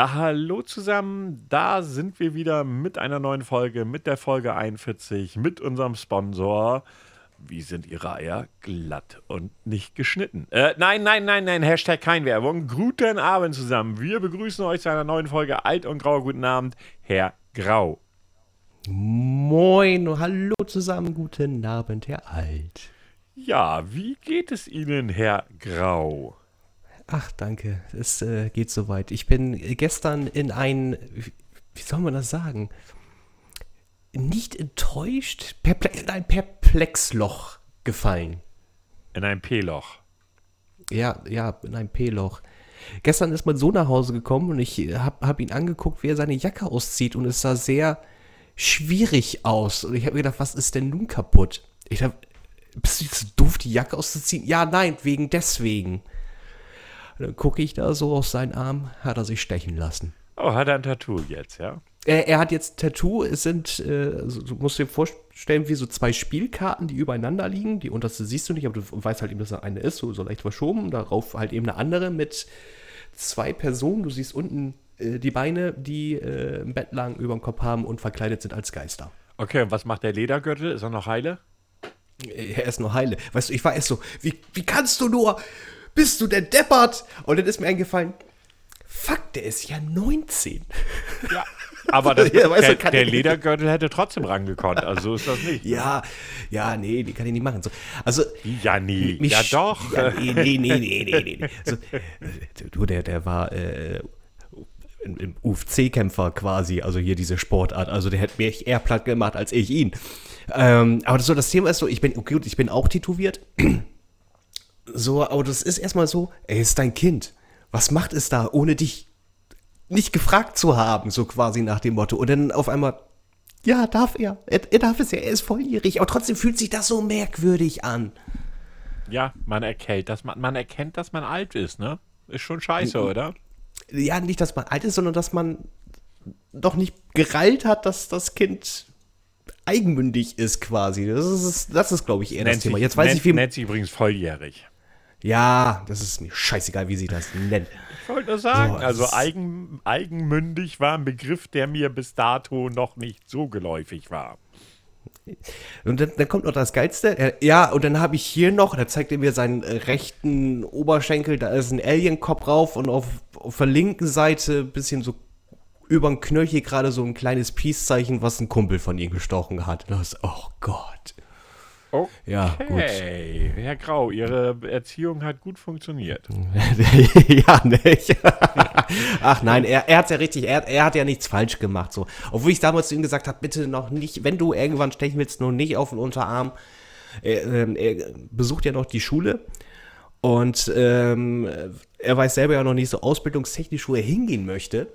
Ja, hallo zusammen. Da sind wir wieder mit einer neuen Folge, mit der Folge 41, mit unserem Sponsor. Wie sind Ihre Eier? Glatt und nicht geschnitten. Äh, nein, nein, nein, nein, Hashtag kein Werbung. Guten Abend zusammen. Wir begrüßen euch zu einer neuen Folge Alt und Grau. Guten Abend, Herr Grau. Moin, hallo zusammen, guten Abend, Herr Alt. Ja, wie geht es Ihnen, Herr Grau? Ach, danke, es äh, geht soweit. Ich bin gestern in ein, wie soll man das sagen, nicht enttäuscht, perplex, in ein Perplexloch gefallen. In ein P-Loch. Ja, ja, in ein P-Loch. Gestern ist mein Sohn nach Hause gekommen und ich habe hab ihn angeguckt, wie er seine Jacke auszieht und es sah sehr schwierig aus. Und ich habe mir gedacht, was ist denn nun kaputt? Ich dachte, bist du jetzt so doof, die Jacke auszuziehen? Ja, nein, wegen deswegen. Dann gucke ich da so auf seinen Arm, hat er sich stechen lassen. Oh, hat er ein Tattoo jetzt, ja? Er, er hat jetzt Tattoo, es sind, äh, also du musst dir vorstellen, wie so zwei Spielkarten, die übereinander liegen. Die unterste siehst du nicht, aber du weißt halt eben, dass da eine ist, so, so leicht verschoben. Darauf halt eben eine andere mit zwei Personen. Du siehst unten äh, die Beine, die äh, im Bett lang über dem Kopf haben und verkleidet sind als Geister. Okay, und was macht der Ledergürtel? Ist er noch heile? Er ist nur heile. Weißt du, ich war erst so, wie, wie kannst du nur? Bist du denn deppert? Und dann ist mir eingefallen, fuck, der ist ja 19. Ja. Aber das, ja, der, du, der Ledergürtel hätte trotzdem rangekonnt, also so ist das nicht. Ne? Ja, ja, nee, die kann ich nicht machen. So, also, ja, nee, ja doch. Ja, nee, nee, nee, nee, nee, nee. So, du, der, der war äh, im UFC-Kämpfer quasi, also hier diese Sportart. Also der hätte mich eher platt gemacht als ich ihn. Ähm, aber das, so, das Thema ist so, ich bin, okay, ich bin auch tätowiert. So, aber das ist erstmal so, er ist dein Kind. Was macht es da, ohne dich nicht gefragt zu haben, so quasi nach dem Motto. Und dann auf einmal, ja, darf er. Er, er darf es ja, er ist volljährig. Aber trotzdem fühlt sich das so merkwürdig an. Ja, man erkennt, dass man, man erkennt, dass man alt ist, ne? Ist schon scheiße, oder? Ja, nicht, dass man alt ist, sondern dass man doch nicht gereilt hat, dass das Kind eigenmündig ist quasi. Das ist, das ist glaube ich, eher nennt das Thema. Jetzt weiß nennt, ich, wie. Nennt sich übrigens volljährig. Ja, das ist mir scheißegal, wie sie das nennen. Ich wollte nur sagen, so, also eigen, eigenmündig war ein Begriff, der mir bis dato noch nicht so geläufig war. Und dann, dann kommt noch das Geilste. Ja, und dann habe ich hier noch, da zeigt er mir seinen rechten Oberschenkel, da ist ein Alien-Kopf drauf und auf, auf der linken Seite ein bisschen so über dem Knöchel gerade so ein kleines Peace-Zeichen, was ein Kumpel von ihm gestochen hat. Das, oh Gott. Okay. Ja, gut. Herr Grau, Ihre Erziehung hat gut funktioniert. ja, nicht. Ach nein, er, er hat ja richtig, er, er hat ja nichts falsch gemacht. So. Obwohl ich damals zu ihm gesagt habe, bitte noch nicht, wenn du irgendwann stechen willst, nur nicht auf den Unterarm. Er, ähm, er besucht ja noch die Schule. Und ähm, er weiß selber ja noch nicht so ausbildungstechnisch, wo er hingehen möchte.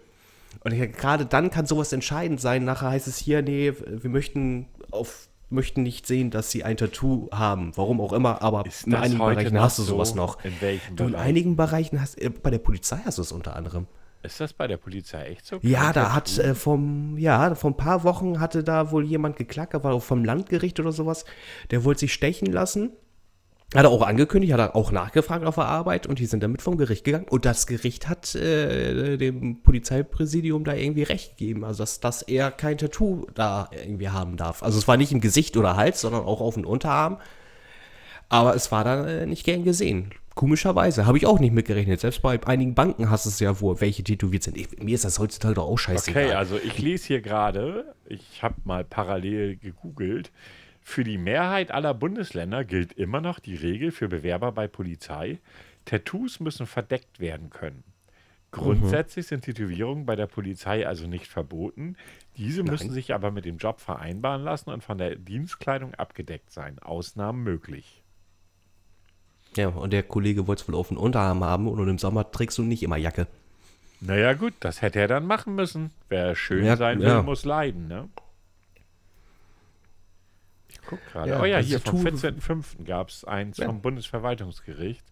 Und gerade dann kann sowas entscheidend sein. Nachher heißt es hier, nee, wir möchten auf möchten nicht sehen, dass sie ein Tattoo haben. Warum auch immer, aber in einigen Bereichen hast du sowas so? noch. In welchen du, In einigen Bereichen hast äh, bei der Polizei hast du es unter anderem. Ist das bei der Polizei echt so? Ja, da hat äh, vom, ja, vor ein paar Wochen hatte da wohl jemand geklagt, war auch vom Landgericht oder sowas. Der wollte sich stechen lassen hat er auch angekündigt, hat er auch nachgefragt auf der Arbeit und die sind damit vom Gericht gegangen. Und das Gericht hat äh, dem Polizeipräsidium da irgendwie recht gegeben, also dass, dass er kein Tattoo da irgendwie haben darf. Also es war nicht im Gesicht oder Hals, sondern auch auf dem Unterarm. Aber es war dann äh, nicht gern gesehen. Komischerweise. Habe ich auch nicht mitgerechnet. Selbst bei einigen Banken hast du es ja, wo welche tätowiert sind. Ich, mir ist das heutzutage doch auch scheiße. Okay, also ich lese hier gerade, ich habe mal parallel gegoogelt, für die Mehrheit aller Bundesländer gilt immer noch die Regel für Bewerber bei Polizei, Tattoos müssen verdeckt werden können. Grundsätzlich mhm. sind Tätowierungen bei der Polizei also nicht verboten. Diese Nein. müssen sich aber mit dem Job vereinbaren lassen und von der Dienstkleidung abgedeckt sein. Ausnahmen möglich. Ja, und der Kollege wollte es wohl auf den Unterarm haben und im Sommer trägst du nicht immer Jacke. Naja, gut, das hätte er dann machen müssen. Wer schön ja, sein will, ja. muss leiden, ne? Guck gerade. Ja, oh ja, hier vom 14.05. gab es eins ja. vom Bundesverwaltungsgericht.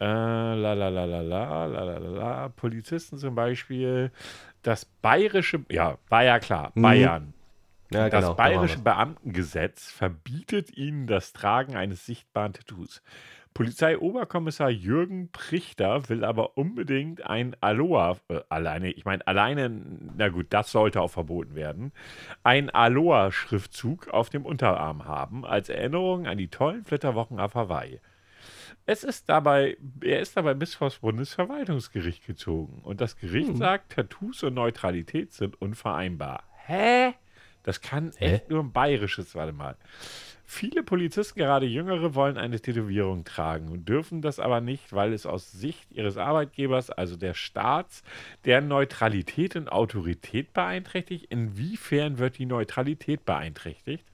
Äh, la, la, la, la, la, la, la, la, Polizisten zum Beispiel. Das bayerische, ja, war ja klar, mhm. Bayern. Ja, das genau, bayerische Beamtengesetz verbietet ihnen das Tragen eines sichtbaren Tattoos. Polizeioberkommissar Jürgen Prichter will aber unbedingt ein Aloha, äh, alleine, ich meine, alleine, na gut, das sollte auch verboten werden, ein Aloha-Schriftzug auf dem Unterarm haben, als Erinnerung an die tollen Flitterwochen auf Hawaii. Es ist dabei, er ist dabei bis vor das Bundesverwaltungsgericht gezogen. Und das Gericht hm. sagt, Tattoos und Neutralität sind unvereinbar. Hä? Das kann echt Hä? nur ein bayerisches, warte mal. Viele Polizisten, gerade Jüngere, wollen eine Tätowierung tragen und dürfen das aber nicht, weil es aus Sicht ihres Arbeitgebers, also der Staats, deren Neutralität und Autorität beeinträchtigt. Inwiefern wird die Neutralität beeinträchtigt?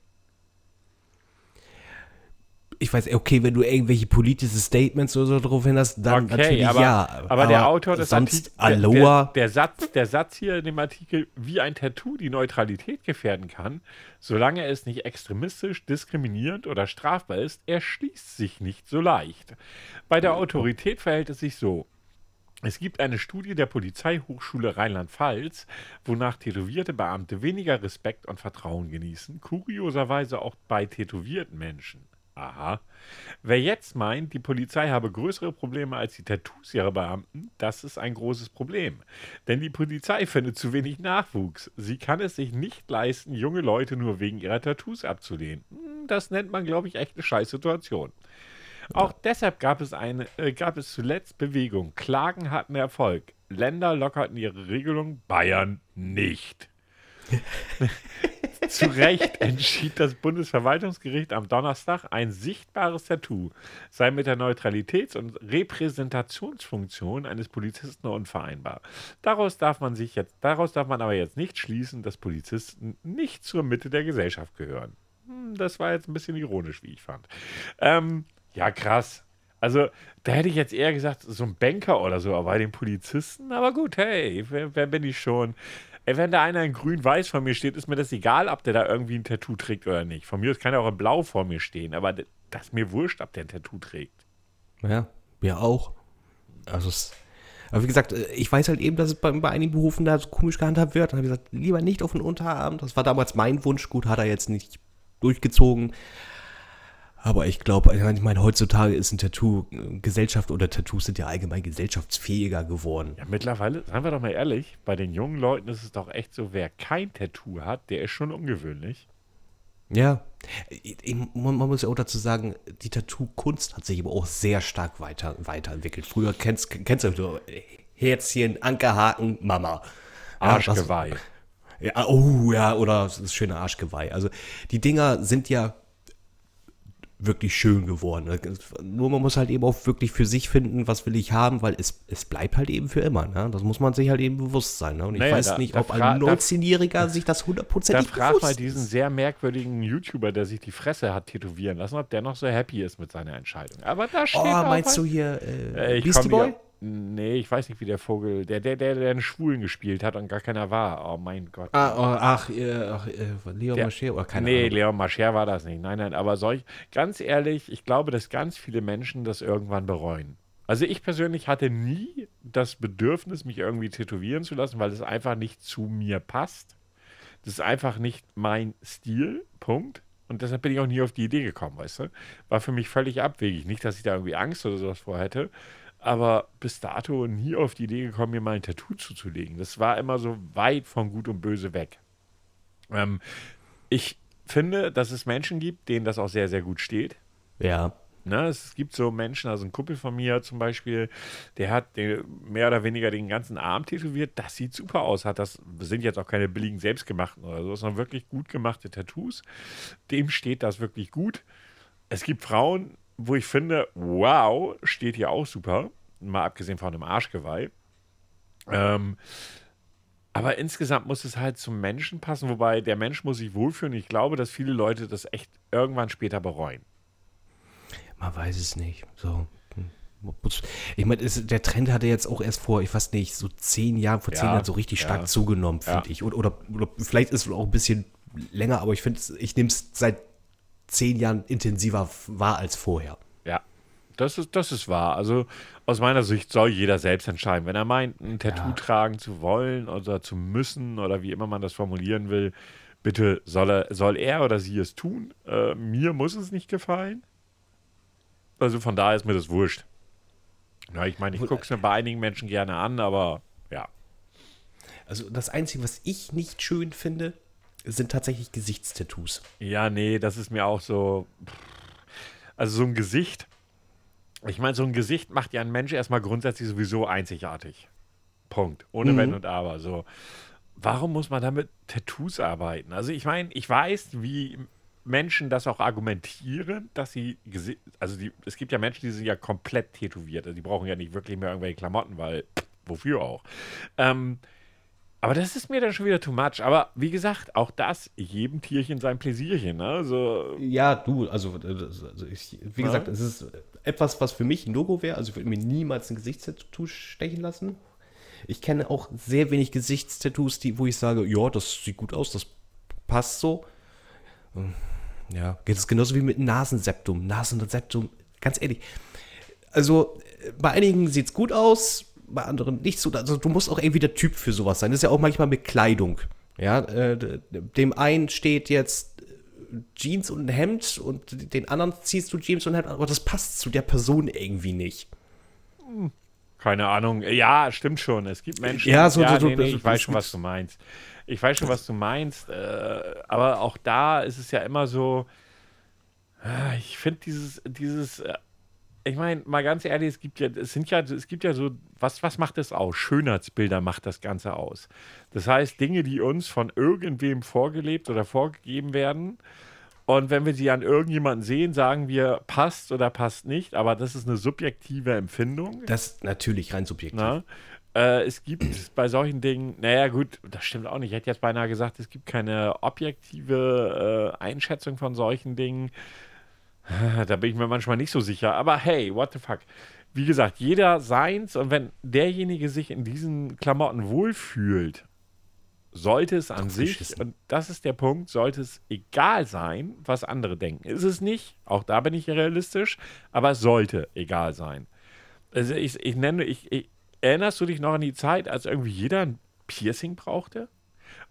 Ich weiß, okay, wenn du irgendwelche politische Statements oder so drauf hin hast, dann okay, natürlich aber, ja. Aber, aber der Autor des sonst Artikels, Aloha. Der, der, Satz, der Satz hier in dem Artikel, wie ein Tattoo die Neutralität gefährden kann, solange es nicht extremistisch, diskriminierend oder strafbar ist, erschließt sich nicht so leicht. Bei der Autorität verhält es sich so. Es gibt eine Studie der Polizeihochschule Rheinland-Pfalz, wonach tätowierte Beamte weniger Respekt und Vertrauen genießen, kurioserweise auch bei tätowierten Menschen. Aha. Wer jetzt meint, die Polizei habe größere Probleme als die Tattoos ihrer Beamten, das ist ein großes Problem. Denn die Polizei findet zu wenig Nachwuchs. Sie kann es sich nicht leisten, junge Leute nur wegen ihrer Tattoos abzulehnen. Hm, das nennt man, glaube ich, echt eine Scheißsituation. Auch deshalb gab es, eine, äh, gab es zuletzt Bewegung. Klagen hatten Erfolg. Länder lockerten ihre Regelung, Bayern nicht. Zu Recht entschied das Bundesverwaltungsgericht am Donnerstag, ein sichtbares Tattoo sei mit der Neutralitäts- und Repräsentationsfunktion eines Polizisten unvereinbar. Daraus darf man sich jetzt, daraus darf man aber jetzt nicht schließen, dass Polizisten nicht zur Mitte der Gesellschaft gehören. Hm, das war jetzt ein bisschen ironisch, wie ich fand. Ähm, ja, krass. Also, da hätte ich jetzt eher gesagt, so ein Banker oder so, aber bei den Polizisten, aber gut, hey, wer, wer bin ich schon? Ey, wenn da einer in grün-weiß vor mir steht, ist mir das egal, ob der da irgendwie ein Tattoo trägt oder nicht. Von mir aus kann er auch in blau vor mir stehen, aber das ist mir wurscht, ob der ein Tattoo trägt. Ja, mir auch. Also es, aber wie gesagt, äh, ich weiß halt eben, dass es bei, bei einigen Berufen da so komisch gehandhabt wird. Dann habe ich gesagt, lieber nicht auf den Unterarm. Das war damals mein Wunsch. Gut, hat er jetzt nicht durchgezogen. Aber ich glaube, ich meine, heutzutage ist ein Tattoo, Gesellschaft oder Tattoos sind ja allgemein gesellschaftsfähiger geworden. Ja, mittlerweile, seien wir doch mal ehrlich, bei den jungen Leuten ist es doch echt so, wer kein Tattoo hat, der ist schon ungewöhnlich. Ja, man, muss ja auch dazu sagen, die Tattoo-Kunst hat sich aber auch sehr stark weiter, weiterentwickelt. Früher kennst, kennst du Herzchen, Ankerhaken, Mama. Arschgeweih. Ja, oh ja, oder das schöne Arschgeweih. Also die Dinger sind ja wirklich schön geworden. Nur man muss halt eben auch wirklich für sich finden, was will ich haben, weil es, es bleibt halt eben für immer. Ne? Das muss man sich halt eben bewusst sein. Ne? Und ich naja, weiß da, nicht, da ob ein 19-Jähriger sich das hundertprozentig bewusst. Da frag mal diesen sehr merkwürdigen YouTuber, der sich die Fresse hat tätowieren lassen, ob der noch so happy ist mit seiner Entscheidung. Aber da steht Oh, meinst halt, du hier äh, Beastie Boy? Hier, Nee, ich weiß nicht, wie der Vogel, der, der, der, der einen Schwulen gespielt hat und gar keiner war. Oh mein Gott. Ah, oh, ach, äh, ach, äh, Leon Mascher oder keine Nee, Ahnung. Leon Mascher war das nicht. Nein, nein, aber solch, ganz ehrlich, ich glaube, dass ganz viele Menschen das irgendwann bereuen. Also ich persönlich hatte nie das Bedürfnis, mich irgendwie tätowieren zu lassen, weil es einfach nicht zu mir passt. Das ist einfach nicht mein Stil, Punkt. Und deshalb bin ich auch nie auf die Idee gekommen, weißt du? War für mich völlig abwegig. Nicht, dass ich da irgendwie Angst oder sowas vor hätte, aber bis dato nie auf die Idee gekommen, mir mal ein Tattoo zuzulegen. Das war immer so weit von Gut und Böse weg. Ähm, ich finde, dass es Menschen gibt, denen das auch sehr, sehr gut steht. Ja. Ne, es gibt so Menschen, also ein Kumpel von mir zum Beispiel, der hat den, mehr oder weniger den ganzen Arm tätowiert. Das sieht super aus. Hat das sind jetzt auch keine billigen selbstgemachten oder so, sondern wirklich gut gemachte Tattoos. Dem steht das wirklich gut. Es gibt Frauen, wo ich finde, wow, steht hier auch super. Mal abgesehen von einem Arschgeweih. Ähm, aber insgesamt muss es halt zum Menschen passen, wobei der Mensch muss sich wohlfühlen. Ich glaube, dass viele Leute das echt irgendwann später bereuen. Man weiß es nicht. So. Hm, ich meine, der Trend hatte jetzt auch erst vor, ich weiß nicht, so zehn Jahren, vor zehn ja, Jahren so richtig stark ja. zugenommen, finde ja. ich. Oder, oder, oder, vielleicht ist es auch ein bisschen länger, aber ich finde, ich nehme es seit zehn Jahren intensiver war als vorher. Ja, das ist, das ist wahr. Also aus meiner Sicht soll jeder selbst entscheiden. Wenn er meint, ein Tattoo ja. tragen zu wollen oder zu müssen oder wie immer man das formulieren will, bitte soll er, soll er oder sie es tun. Äh, mir muss es nicht gefallen. Also von daher ist mir das wurscht. Ja, ich meine, ich gucke es mir bei einigen Menschen gerne an, aber ja. Also das Einzige, was ich nicht schön finde, sind tatsächlich Gesichtstattoos. Ja, nee, das ist mir auch so. Also so ein Gesicht. Ich meine, so ein Gesicht macht ja ein Mensch erstmal grundsätzlich sowieso einzigartig. Punkt. Ohne Mhm. Wenn und Aber. So. Warum muss man damit Tattoos arbeiten? Also ich meine, ich weiß, wie Menschen das auch argumentieren, dass sie, also die, es gibt ja Menschen, die sind ja komplett tätowiert. Also die brauchen ja nicht wirklich mehr irgendwelche Klamotten, weil pff, wofür auch. Ähm, aber das ist mir dann schon wieder too much. Aber wie gesagt, auch das, jedem Tierchen sein Pläsierchen. Ne? Also, Ja, du, also, äh, also ich, wie Ja. gesagt, es ist etwas, was für mich ein Logo wäre. Also ich würde mir niemals ein Gesichtstattoo stechen lassen. Ich kenne auch sehr wenig Gesichtstattoos, die, wo ich sage, ja, das sieht gut aus, das passt so. Hm, Ja, geht es genauso wie mit Nasenseptum. Nasenseptum, ganz ehrlich. Also äh, bei einigen sieht es gut aus, bei anderen nicht so. Also du musst auch irgendwie der Typ für sowas sein. Das ist ja auch manchmal mit Kleidung. Ja, äh, dem einen steht jetzt äh, Jeans und ein Hemd und den anderen ziehst du Jeans und ein Hemd, aber das passt zu der Person irgendwie nicht. keine Ahnung. Ja, stimmt schon. Es gibt Menschen. Ja, so- so- so- nee, nee, ich weiß schon, was du meinst. Ich weiß schon, was du meinst. Äh, aber auch da ist es ja immer so. äh, Ich finde dieses, dieses. Ich meine, mal ganz ehrlich, es gibt ja, es sind ja, es gibt ja so, was, was macht das aus? Schönheitsbilder macht das Ganze aus. Das heißt, Dinge, die uns von irgendwem vorgelebt oder vorgegeben werden. Und wenn wir sie an irgendjemanden sehen, sagen wir, passt oder passt nicht, aber das ist eine subjektive Empfindung. Das ist natürlich rein subjektiv. Na? Äh, es gibt bei solchen Dingen, naja, gut, das stimmt auch nicht. Ich hätte jetzt beinahe gesagt, es gibt keine objektive äh, Einschätzung von solchen Dingen. Da bin ich mir manchmal nicht so sicher. Aber hey, what the fuck. Wie gesagt, jeder seins und wenn derjenige sich in diesen Klamotten wohlfühlt, sollte es an sich, beschissen. und das ist der Punkt, sollte es egal sein, was andere denken. Ist es nicht, auch da bin ich realistisch, aber es sollte egal sein. Also ich, ich nenne, ich, ich, erinnerst du dich noch an die Zeit, als irgendwie jeder ein Piercing brauchte?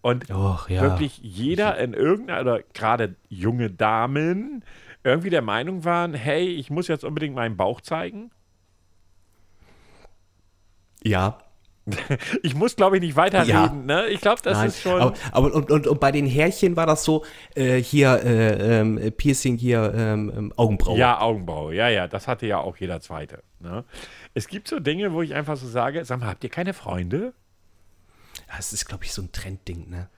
Und Och, ja. wirklich jeder in irgendeiner, oder gerade junge Damen, irgendwie der Meinung waren, hey, ich muss jetzt unbedingt meinen Bauch zeigen. Ja. Ich muss, glaube ich, nicht weiterreden. Ja. Ne? Ich glaube, das Nein, ist schon. aber, aber und, und, und bei den Härchen war das so, äh, hier äh, ähm, Piercing, hier ähm, ähm, Augenbraue. Ja, Augenbraue. Ja, ja, das hatte ja auch jeder Zweite. Ne? Es gibt so Dinge, wo ich einfach so sage, sag mal, habt ihr keine Freunde? Das ist, glaube ich, so ein Trendding, ne?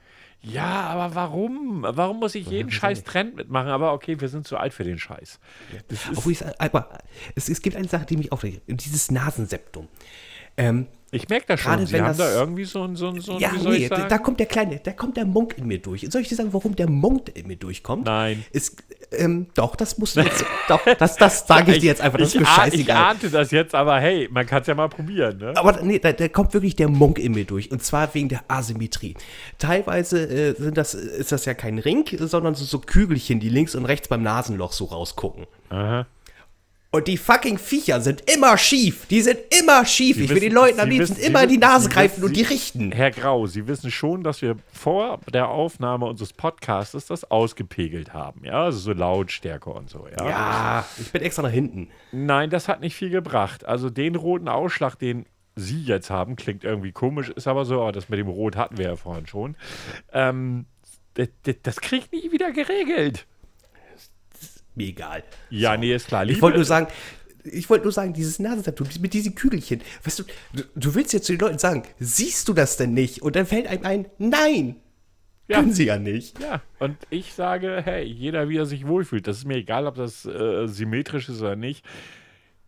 Ja, aber warum? Warum muss ich jeden scheiß Trend mitmachen? Aber okay, wir sind zu alt für den Scheiß. Das ist, Obwohl ich aber es, es gibt eine Sache, die mich aufregt. Dieses Nasenseptum. Ähm, ich merke das schon. Sie wenn haben das- da irgendwie so ein, so ein, so ein ja, nee, ich da, da kommt der kleine, da kommt der Monk in mir durch. Soll ich dir sagen, warum der Monk in mir durchkommt? Nein. Ist, ähm, doch, das musst du jetzt, doch, das, das sage ich dir jetzt einfach, das ist ich, mir ah- ich scheißegal. ahnte das jetzt, aber hey, man kann es ja mal probieren. Ne? Aber nee, da, da kommt wirklich der Monk in mir durch. Und zwar wegen der Asymmetrie. Teilweise äh, sind das, ist das ja kein Ring, sondern so, so Kügelchen, die links und rechts beim Nasenloch so rausgucken. Aha. Und die fucking Viecher sind immer schief. Die sind immer schief. ich will wissen- den Leuten am Sie liebsten wissen- Sie immer in die Nase Sie greifen und die Sie- richten. Herr Grau, Sie wissen schon, dass wir vor der Aufnahme unseres Podcasts das ausgepegelt haben. Ja, also so Lautstärke und so. Ja? Ja, ich bin extra nach hinten. Nein, das hat nicht viel gebracht. Also den roten Ausschlag, den Sie jetzt haben, klingt irgendwie komisch, ist aber so, das mit dem Rot hatten wir ja vorhin schon. Ähm, das, das, das kriegt nie wieder geregelt. Mir egal. Ja, nee, ist klar. Ich wollte nur sagen, ich wollte nur sagen, dieses Nasentattoo mit diesen Kügelchen. Weißt du, du, du willst jetzt zu den Leuten sagen, siehst du das denn nicht? Und dann fällt einem ein, nein, Ja. können sie ja nicht. Ja, und ich sage, hey, jeder, wie er sich wohlfühlt. Das ist mir egal, ob das äh, symmetrisch ist oder nicht.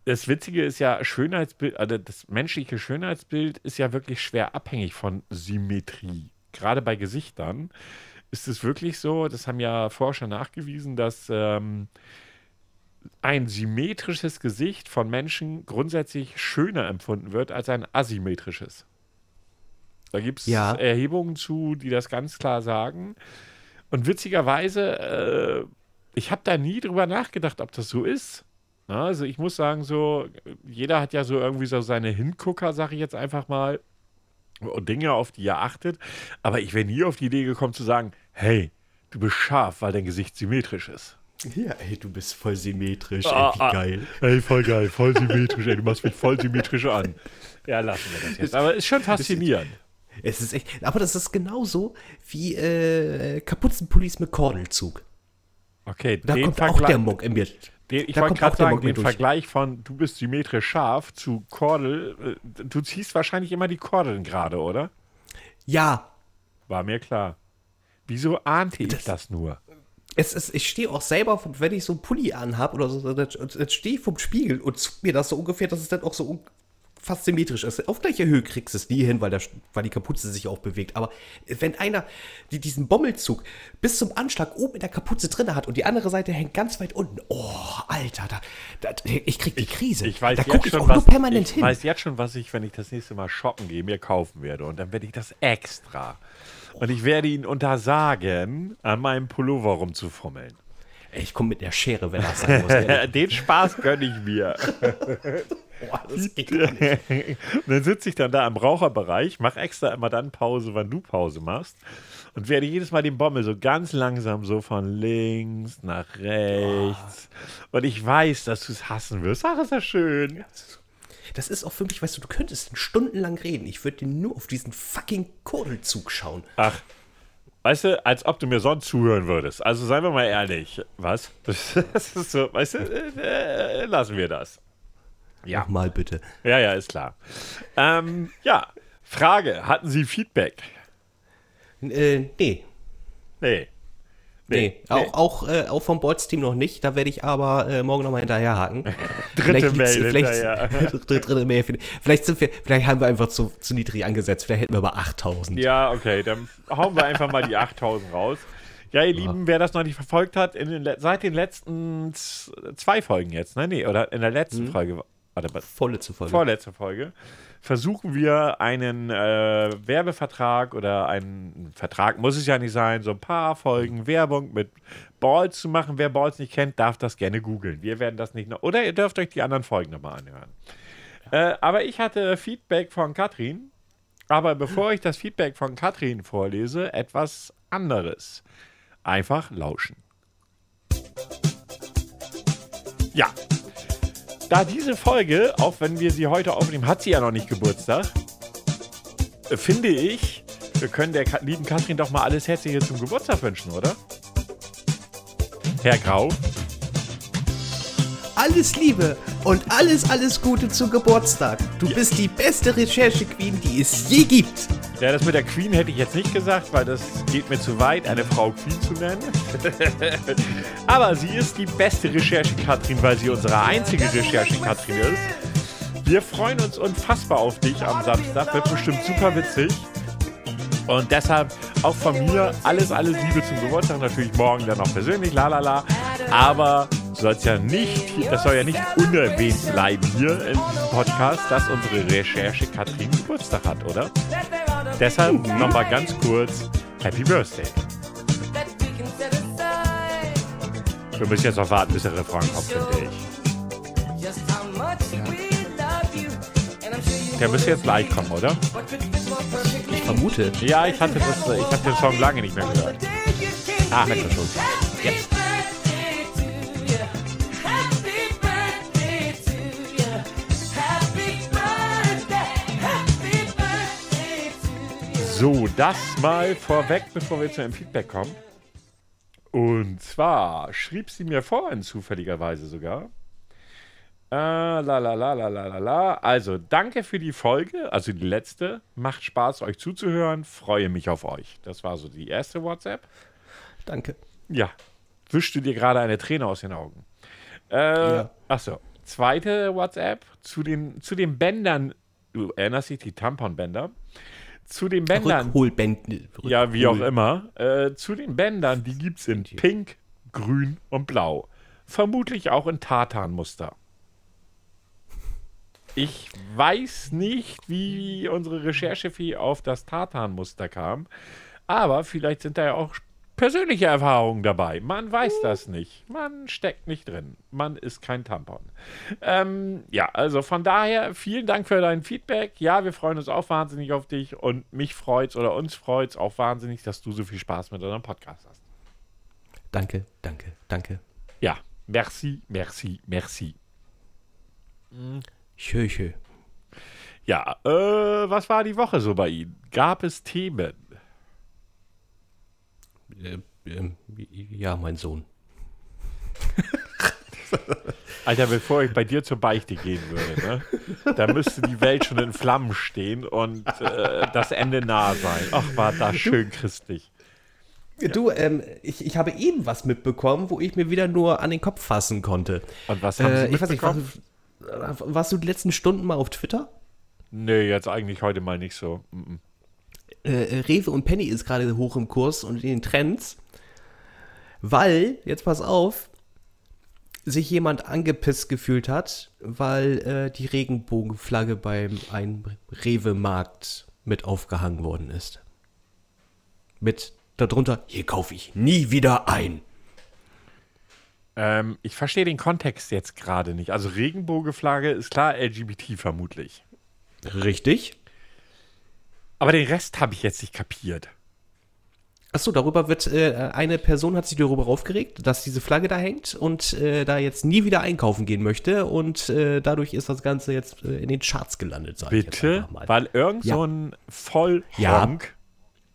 Das Witzige ist ja, Schönheitsbild, also das menschliche Schönheitsbild ist ja wirklich schwer abhängig von Symmetrie. Gerade bei Gesichtern ist es wirklich so, das haben ja Forscher nachgewiesen, dass ähm, ein symmetrisches Gesicht von Menschen grundsätzlich schöner empfunden wird als ein asymmetrisches. Da gibt es Ja. Erhebungen zu, die das ganz klar sagen. Und witzigerweise, äh, ich habe da nie drüber nachgedacht, ob das so ist. Na, also ich muss sagen, so, jeder hat ja so irgendwie so seine Hingucker, sage ich jetzt einfach mal, Dinge, auf die er achtet. Aber ich wäre nie auf die Idee gekommen zu sagen, hey, du bist scharf, weil dein Gesicht symmetrisch ist. Ja, ey, du bist voll symmetrisch, Ah, ey, wie ah. geil. Ey, voll geil, voll symmetrisch, ey, du machst mich voll symmetrisch an. Ja, lassen wir das jetzt. Aber ist schon faszinierend. Es ist echt, aber das ist genauso wie äh, Kapuzenpullis mit Kordelzug. Okay, Da kommt auch Vergleich- der Muck im Bild. Den, ich wollte gerade sagen, den durch. Vergleich von du bist symmetrisch scharf zu Kordel, äh, du ziehst wahrscheinlich immer die Kordeln gerade, oder? Ja, War mir klar. Wieso ahnte ich das, nur? es ist, ich stehe auch selber, wenn ich so einen Pulli anhab oder so, dann, dann stehe ich vom Spiegel und zuck mir das so ungefähr, dass es dann auch so fast symmetrisch ist. Auf gleicher Höhe kriegst du es nie hin, weil, der, weil die Kapuze sich auch bewegt. Aber wenn einer die, diesen Bommelzug bis zum Anschlag oben in der Kapuze drin hat und die andere Seite hängt ganz weit unten, oh, Alter, da, da, ich krieg die Krise. Ich weiß da jetzt gucke ich schon, auch was, nur permanent ich hin. weiß jetzt schon, was ich, wenn ich das nächste Mal shoppen gehe, mir kaufen werde. Und dann werde ich das extra. Und ich werde ihn untersagen, an meinem Pullover rumzufummeln. Ey, ich komme mit der Schere, wenn das sein muss. Den Spaß gönne ich mir. Boah, das geht gar nicht. Und dann sitze ich dann da im Raucherbereich, mache extra immer dann Pause, wann du Pause machst. Und werde jedes Mal den Bommel so ganz langsam so von links nach rechts. Und ich weiß, dass du es hassen wirst. Ach, ist das schön. Das ist auch für mich, weißt du, du könntest stundenlang reden. Ich würde dir nur auf diesen fucking Kordelzug schauen. Ach, weißt du, als ob du mir sonst zuhören würdest. Also seien wir mal ehrlich. Was? Das ist so, weißt du, äh, äh, lassen wir das. Ja. Mal bitte. Ja, ja, ist klar. Ähm, ja, Frage. Hatten Sie Feedback? Äh, nee. Nee. Nee, Auch, auch, äh, auch vom Bolz-Team noch nicht. Da werde ich aber äh, morgen nochmal hinterherhaken. Dritte Vielleicht Mail hinterher. dritte, dritte Mail. Vielleicht sind wir, vielleicht haben wir einfach zu, zu niedrig angesetzt. Vielleicht hätten wir aber 8000. Ja, okay, dann hauen wir einfach mal die 8000 raus. Ja, ihr Lieben, wer das noch nicht verfolgt hat, den, seit den letzten zwei Folgen jetzt, ne? Nee, oder in der letzten Folge, warte, was? Volle zu Folge. vorletzte Folge, versuchen wir einen äh, Werbevertrag oder einen Vertrag, muss es ja nicht sein, so ein paar Folgen Werbung mit Balls zu machen. Wer Balls nicht kennt, darf das gerne googeln. Wir werden das nicht noch, oder ihr dürft euch die anderen Folgen nochmal anhören. Äh, aber ich hatte Feedback von Katrin. Aber bevor ich das Feedback von Katrin vorlese, etwas anderes. Einfach lauschen. Ja. Da diese Folge, auch wenn wir sie heute aufnehmen, hat sie ja noch nicht Geburtstag, finde ich, wir können der lieben Katrin doch mal alles Herzliche zum Geburtstag wünschen, oder? Herr Grau. Alles Liebe und alles, alles Gute zu Geburtstag. Du bist die beste Recherche-Queen, die es je gibt. Ja, das mit der Queen hätte ich jetzt nicht gesagt, weil das geht mir zu weit, eine Frau Queen zu nennen. Aber sie ist die beste Recherche-Katrin, weil sie unsere einzige Recherche-Katrin ist. Wir freuen uns unfassbar auf dich am Samstag. Wird bestimmt super witzig. Und deshalb auch von mir alles, alles Liebe zum Geburtstag. Natürlich morgen dann noch persönlich, la la la. Aber soll's ja nicht, das soll ja nicht unerwähnt bleiben hier in diesem Podcast, dass unsere Recherche Katrin Geburtstag hat, oder? Deshalb nochmal ganz kurz Happy Birthday. Wir müssen jetzt noch warten, bis der Refrain kommt, finde ich. Der müsste jetzt gleich kommen, oder? Ich vermute. Ja, ich hatte das, ich habe den Song lange nicht mehr gehört. Ah, merkt schon. Jetzt. So, das mal vorweg, bevor wir zu einem Feedback kommen. Und zwar schrieb sie mir vorhin zufälligerweise sogar. Äh, la la la la la la la. Also, danke für die Folge, also die letzte. Macht Spaß, euch zuzuhören. Freue mich auf euch. Das war so die erste WhatsApp. Danke. Ja. Wischst du dir gerade eine Träne aus den Augen? Äh, Ja. Achso. Zweite WhatsApp zu den, zu den Bändern. Du erinnerst dich, die Tamponbänder. Zu den Bändern. Rückholbänden. Ja, wie auch Rückhol- immer. Äh, zu den Bändern, die gibt es in Pink, Grün und Blau. Vermutlich auch in Tartanmuster. Ich weiß nicht, wie unsere Recherchefee auf das Tartanmuster kam, aber vielleicht sind da ja auch persönliche Erfahrungen dabei. Man weiß das nicht. Man steckt nicht drin. Man ist kein Tampon. Ähm, ja, also von daher vielen Dank für dein Feedback. Ja, wir freuen uns auch wahnsinnig auf dich und mich freut's oder uns freut's auch wahnsinnig, dass du so viel Spaß mit unserem Podcast hast. Danke, danke, danke. Ja, merci, merci, merci. Schön, schön. Ja, äh, was war die Woche so bei Ihnen? Gab es Themen? Äh, ähm, ja, mein Sohn. Alter, bevor ich bei dir zur Beichte gehen würde, ne? da müsste die Welt schon in Flammen stehen und äh, das Ende nah sein. Ach, war das schön christlich. Du, ähm, ich, ich habe eben was mitbekommen, wo ich mir wieder nur an den Kopf fassen konnte. Und was haben Äh, Sie ich weiß nicht, mitbekommen? warst, du- warst du die letzten Stunden mal auf Twitter? Nee, jetzt eigentlich heute mal nicht so. Mhm. Äh, Rewe und Penny ist gerade hoch im Kurs und in den Trends, weil, jetzt pass auf, sich jemand angepisst gefühlt hat, weil äh, die Regenbogenflagge beim einem Rewe-Markt mit aufgehangen worden ist. Mit darunter, hier kaufe ich nie wieder ein. Ähm, ich verstehe den Kontext jetzt gerade nicht. Also Regenbogenflagge ist klar LGBT vermutlich. Richtig. Aber den Rest habe ich jetzt nicht kapiert. Achso, darüber wird, äh, eine Person hat sich darüber aufgeregt, dass diese Flagge da hängt und äh, da jetzt nie wieder einkaufen gehen möchte und äh, dadurch ist das Ganze jetzt äh, in den Charts gelandet, sag Bitte? Weil irgend Ja. so ein Vollhonk,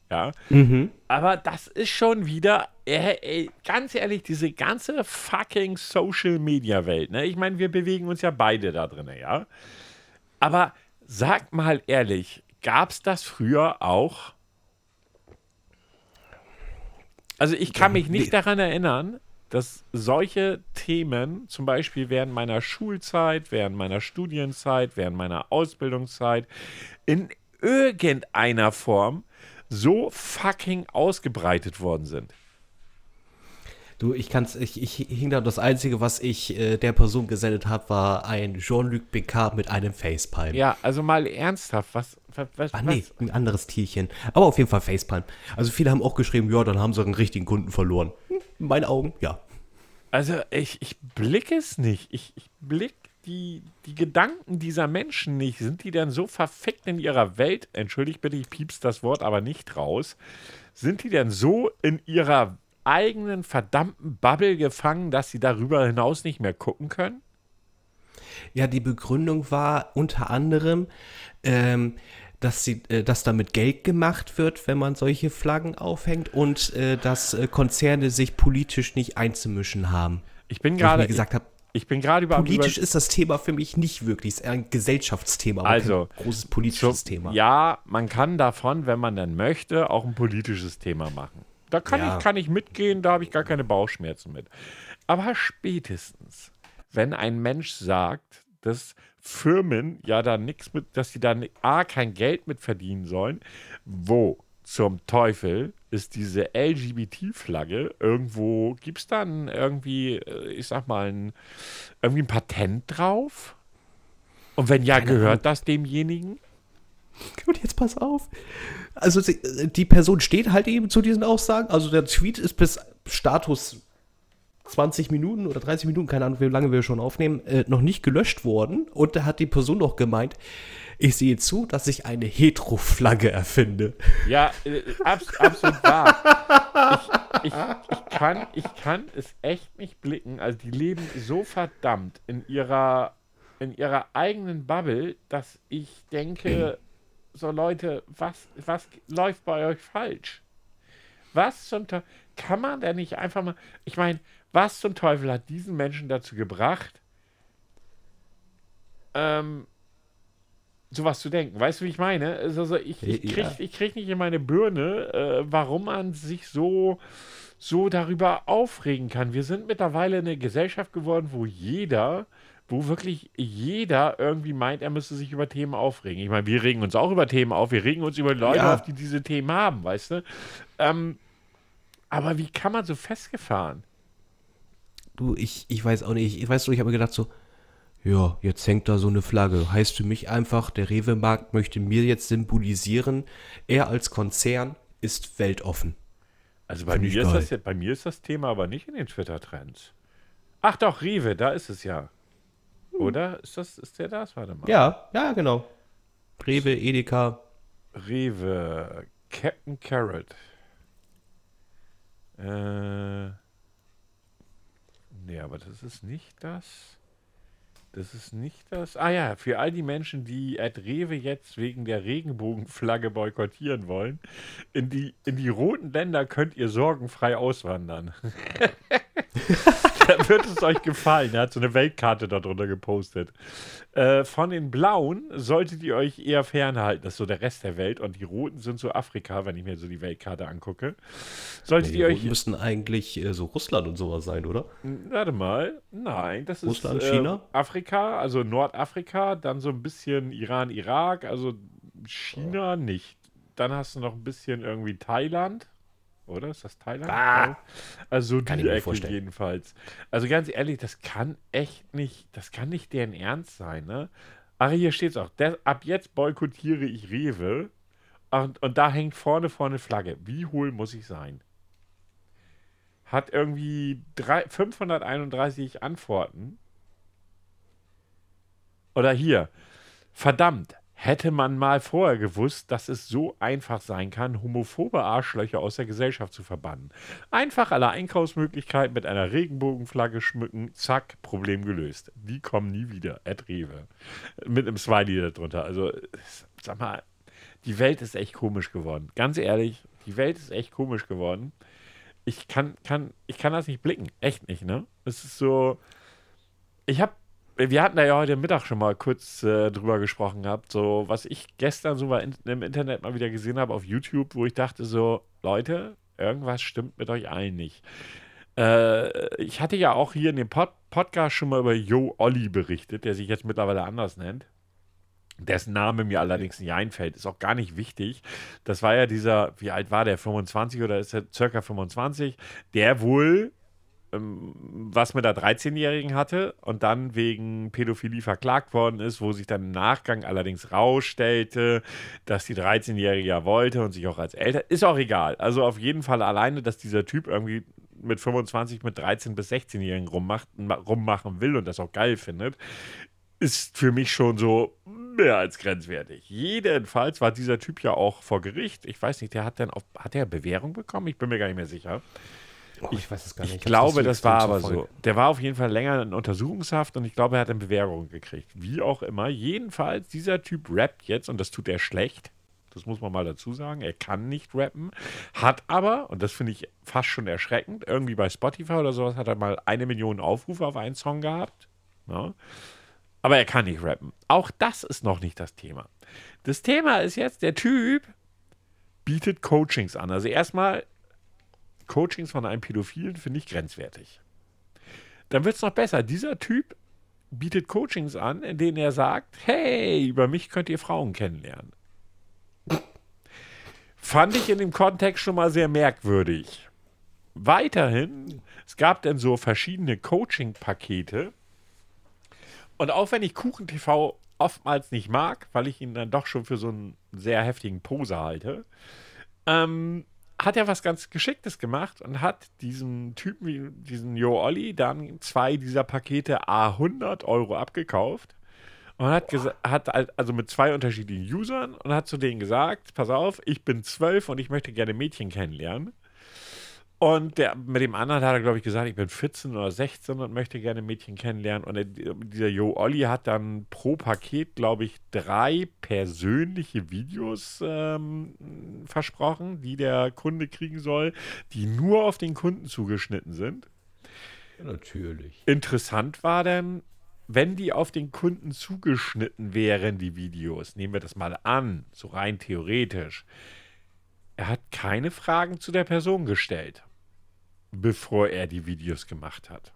Ja. ja, Mhm. aber das ist schon wieder, äh, ey, ganz ehrlich, diese ganze fucking Social-Media-Welt, ne? Ich meine, wir bewegen uns ja beide da drin, ja? Aber sag mal ehrlich, gab es das früher auch? Also ich kann mich nicht daran erinnern, dass solche Themen, zum Beispiel während meiner Schulzeit, während meiner Studienzeit, während meiner Ausbildungszeit, in irgendeiner Form so fucking ausgebreitet worden sind. Du, ich kann's, ich, ich hing da, das Einzige, was ich äh, der Person gesendet habe, war ein Jean-Luc Picard mit einem Facepalm. Ja, also mal ernsthaft, was, was, was, Ah, nee, ein anderes Tierchen. Aber auf jeden Fall Facepalm. Also viele haben auch geschrieben, ja, dann haben sie einen richtigen Kunden verloren. Hm, in meinen Augen, ja. Also ich, ich blicke es nicht. Ich, ich blick die, die Gedanken dieser Menschen nicht. Sind die denn so verfickt in ihrer Welt? Entschuldigt bitte, ich piepst das Wort aber nicht raus. Sind die denn so in ihrer eigenen verdammten Bubble gefangen, dass sie darüber hinaus nicht mehr gucken können? Ja, die Begründung war unter anderem, ähm, dass, sie, äh, dass damit Geld gemacht wird, wenn man solche Flaggen aufhängt und äh, dass äh, Konzerne sich politisch nicht einzumischen haben. Ich bin gerade gesagt habe, ich bin gerade über politisch ist das Thema für mich nicht wirklich. Es ist ein Gesellschaftsthema, Also, großes politisches So, Thema. Ja, man kann davon, wenn man dann möchte, auch ein politisches Thema machen. Da kann, Ja. ich, kann ich mitgehen, da habe ich gar keine Bauchschmerzen mit. Aber spätestens, wenn ein Mensch sagt, dass Firmen ja da nichts mit, dass sie da A, kein Geld mit verdienen sollen, wo zum Teufel ist diese LGBT-Flagge irgendwo, gibt es dann irgendwie, äh, ich sag mal, ein, irgendwie ein Patent drauf? Und wenn ja, gehört das demjenigen? Und jetzt pass auf. Also sie, die Person steht halt eben zu diesen Aussagen. Also der Tweet ist bis Status 20 Minuten oder 30 Minuten, keine Ahnung, wie lange wir schon aufnehmen, äh, noch nicht gelöscht worden. Und da hat die Person noch gemeint, ich sehe zu, dass ich eine Hetero-Flagge erfinde. Ja, äh, abs absolut wahr. Ich, ich, ich, kann, ich kann es echt nicht blicken. Also die leben so verdammt in ihrer, in ihrer eigenen Bubble, dass ich denke, so Leute, was, was läuft bei euch falsch? Was zum Teufel? Kann man denn nicht einfach mal. Ich meine, was zum Teufel hat diesen Menschen dazu gebracht, ähm, sowas zu denken? Weißt du, wie ich meine? Also, so, ich, ich, krieg, Ja. ich krieg nicht in meine Birne, äh, warum man sich so, so darüber aufregen kann. Wir sind mittlerweile eine Gesellschaft geworden, wo jeder, wo wirklich jeder irgendwie meint, er müsste sich über Themen aufregen. Ich meine, wir regen uns auch über Themen auf, wir regen uns über Leute Ja. auf, die diese Themen haben, weißt du? Ähm, aber wie kann man so festgefahren? Du, ich, ich weiß auch nicht. Ich weiß du, ich habe mir gedacht so, ja, jetzt hängt da so eine Flagge. Heißt für mich einfach, der Rewe-Markt möchte mir jetzt symbolisieren, er als Konzern ist weltoffen. Also bei mir, ist das, bei mir ist das Thema aber nicht in den Twitter-Trends. Ach doch, Rewe, da ist es ja. Oder? Ist das, ist der das? Warte mal. Ja, ja, genau. Rewe, Edeka. Rewe, Captain Carrot. Äh, Nee, aber das ist nicht das. Das ist nicht das. Ah ja, für all die Menschen, die Ed Rewe jetzt wegen der Regenbogenflagge boykottieren wollen, in die, in die roten Länder könnt ihr sorgenfrei auswandern. da wird es euch gefallen. Er hat so eine Weltkarte darunter gepostet. Äh, von den blauen solltet ihr euch eher fernhalten. Das ist so der Rest der Welt. Und die roten sind so Afrika, wenn ich mir so die Weltkarte angucke. Solltet die ihr Roten euch. müssten eigentlich äh, so Russland und sowas sein, oder? Warte mal. Nein, das Russland, ist China? Äh, Afrika, also Nordafrika, dann so ein bisschen Iran, Irak, also China nicht. Dann hast du noch ein bisschen irgendwie Thailand. Oder? Ist das Thailand? Ah! Also Kann die ich mir Ecke vorstellen. jedenfalls. Also ganz ehrlich, das kann echt nicht, das kann nicht deren Ernst sein, ne? Ach, hier steht es auch. Der, ab jetzt boykottiere ich Rewe. Und, und da hängt vorne vorne Flagge. Wie hohl muss ich sein? Hat irgendwie drei, 531 Antworten. Oder hier. Verdammt, hätte man mal vorher gewusst, dass es so einfach sein kann, homophobe Arschlöcher aus der Gesellschaft zu verbannen. Einfach alle Einkaufsmöglichkeiten mit einer Regenbogenflagge schmücken, zack, Problem gelöst. Die kommen nie wieder. Ed Rewe. Mit einem Smiley darunter. Also, sag mal, die Welt ist echt komisch geworden. Ganz ehrlich, die Welt ist echt komisch geworden. Ich kann, kann, ich kann das nicht blicken. Echt nicht, ne? Es ist so. Ich habe wir hatten da ja heute Mittag schon mal kurz äh, drüber gesprochen gehabt, so was ich gestern so mal in, im Internet mal wieder gesehen habe auf YouTube, wo ich dachte so, Leute, irgendwas stimmt mit euch allen nicht. Äh, ich hatte ja auch hier in dem Pod Podcast schon mal über Yo Olli berichtet, der sich jetzt mittlerweile anders nennt. Dessen Name mir allerdings nicht einfällt, ist auch gar nicht wichtig. Das war ja dieser, wie alt war der, 25 oder ist er circa 25, der wohl was mit der 13-Jährigen hatte und dann wegen Pädophilie verklagt worden ist, wo sich dann im Nachgang allerdings rausstellte, dass die 13-Jährige ja wollte und sich auch als älter. Ist auch egal. Also auf jeden Fall alleine, dass dieser Typ irgendwie mit 25, mit 13 bis 16-Jährigen rummacht, rummachen will und das auch geil findet, ist für mich schon so mehr als grenzwertig. Jedenfalls war dieser Typ ja auch vor Gericht. Ich weiß nicht, der hat dann auf, hat er Bewährung bekommen? Ich bin mir gar nicht mehr sicher. Oh, ich weiß es gar nicht. Ich hab's glaube, so das war aber so. Der war auf jeden Fall länger in Untersuchungshaft und ich glaube, er hat eine Bewährung gekriegt. Wie auch immer. Jedenfalls, dieser Typ rappt jetzt und das tut er schlecht. Das muss man mal dazu sagen. Er kann nicht rappen. Hat aber, und das finde ich fast schon erschreckend, irgendwie bei Spotify oder sowas hat er mal eine Million Aufrufe auf einen Song gehabt. Ja. Aber er kann nicht rappen. Auch das ist noch nicht das Thema. Das Thema ist jetzt, der Typ bietet Coachings an. Also erstmal Coachings von einem Pädophilen finde ich grenzwertig. Dann wird es noch besser. Dieser Typ bietet Coachings an, in denen er sagt, hey, über mich könnt ihr Frauen kennenlernen. Fand ich in dem Kontext schon mal sehr merkwürdig. Weiterhin, es gab dann so verschiedene Coaching-Pakete. Und auch wenn ich KuchenTV oftmals nicht mag, weil ich ihn dann doch schon für so einen sehr heftigen Pose halte, ähm, hat er was ganz Geschicktes gemacht und hat diesem Typen, diesen Jo Olli, dann zwei dieser Pakete A 100 Euro abgekauft und hat, hat al- also mit zwei unterschiedlichen Usern und hat zu denen gesagt: Pass auf, ich bin zwölf und ich möchte gerne Mädchen kennenlernen. Und der, mit dem anderen hat er, glaube ich, gesagt, ich bin 14 oder 16 und möchte gerne Mädchen kennenlernen. Und dieser Jo Olli hat dann pro Paket, glaube ich, drei persönliche Videos ähm, versprochen, die der Kunde kriegen soll, die nur auf den Kunden zugeschnitten sind. Ja, natürlich. Interessant war dann, wenn die auf den Kunden zugeschnitten wären, die Videos, nehmen wir das mal an, so rein theoretisch. Er hat keine Fragen zu der Person gestellt, bevor er die Videos gemacht hat.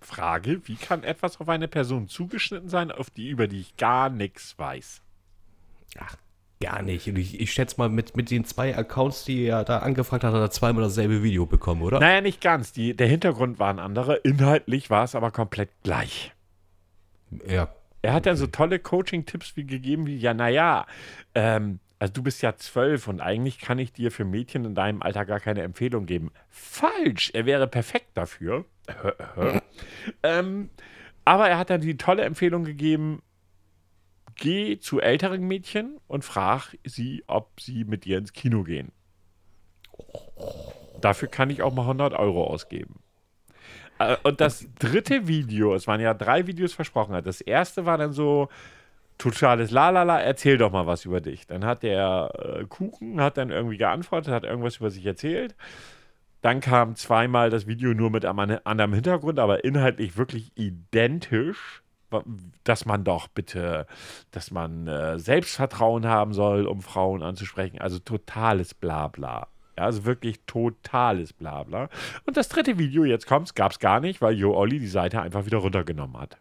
Frage, wie kann etwas auf eine Person zugeschnitten sein, auf die, über die ich gar nichts weiß? Ach, gar nicht. Und ich, ich schätze mal, mit, mit den zwei Accounts, die er da angefragt hat, hat er zweimal dasselbe Video bekommen, oder? Naja, nicht ganz. Die, der Hintergrund war ein anderer. Inhaltlich war es aber komplett gleich. Ja. Er hat dann so tolle Coaching-Tipps wie gegeben wie, ja, naja, ähm, also du bist ja zwölf und eigentlich kann ich dir für Mädchen in deinem Alter gar keine Empfehlung geben. Falsch, er wäre perfekt dafür. ähm, aber er hat dann die tolle Empfehlung gegeben, geh zu älteren Mädchen und frag sie, ob sie mit dir ins Kino gehen. Dafür kann ich auch mal 100 Euro ausgeben. Äh, Und das dritte Video, es waren ja drei Videos versprochen. Das erste war dann so totales Lalala, erzähl doch mal was über dich. Dann hat der äh, Kuchen, hat dann irgendwie geantwortet, hat irgendwas über sich erzählt. Dann kam zweimal das Video nur mit einem an- anderem Hintergrund, aber inhaltlich wirklich identisch, dass man doch bitte, dass man äh, Selbstvertrauen haben soll, um Frauen anzusprechen. Also totales Blabla. Ja, also wirklich totales Blabla. Und das dritte Video, jetzt kommt's, gab's gar nicht, weil Jo Olli die Seite einfach wieder runtergenommen hat.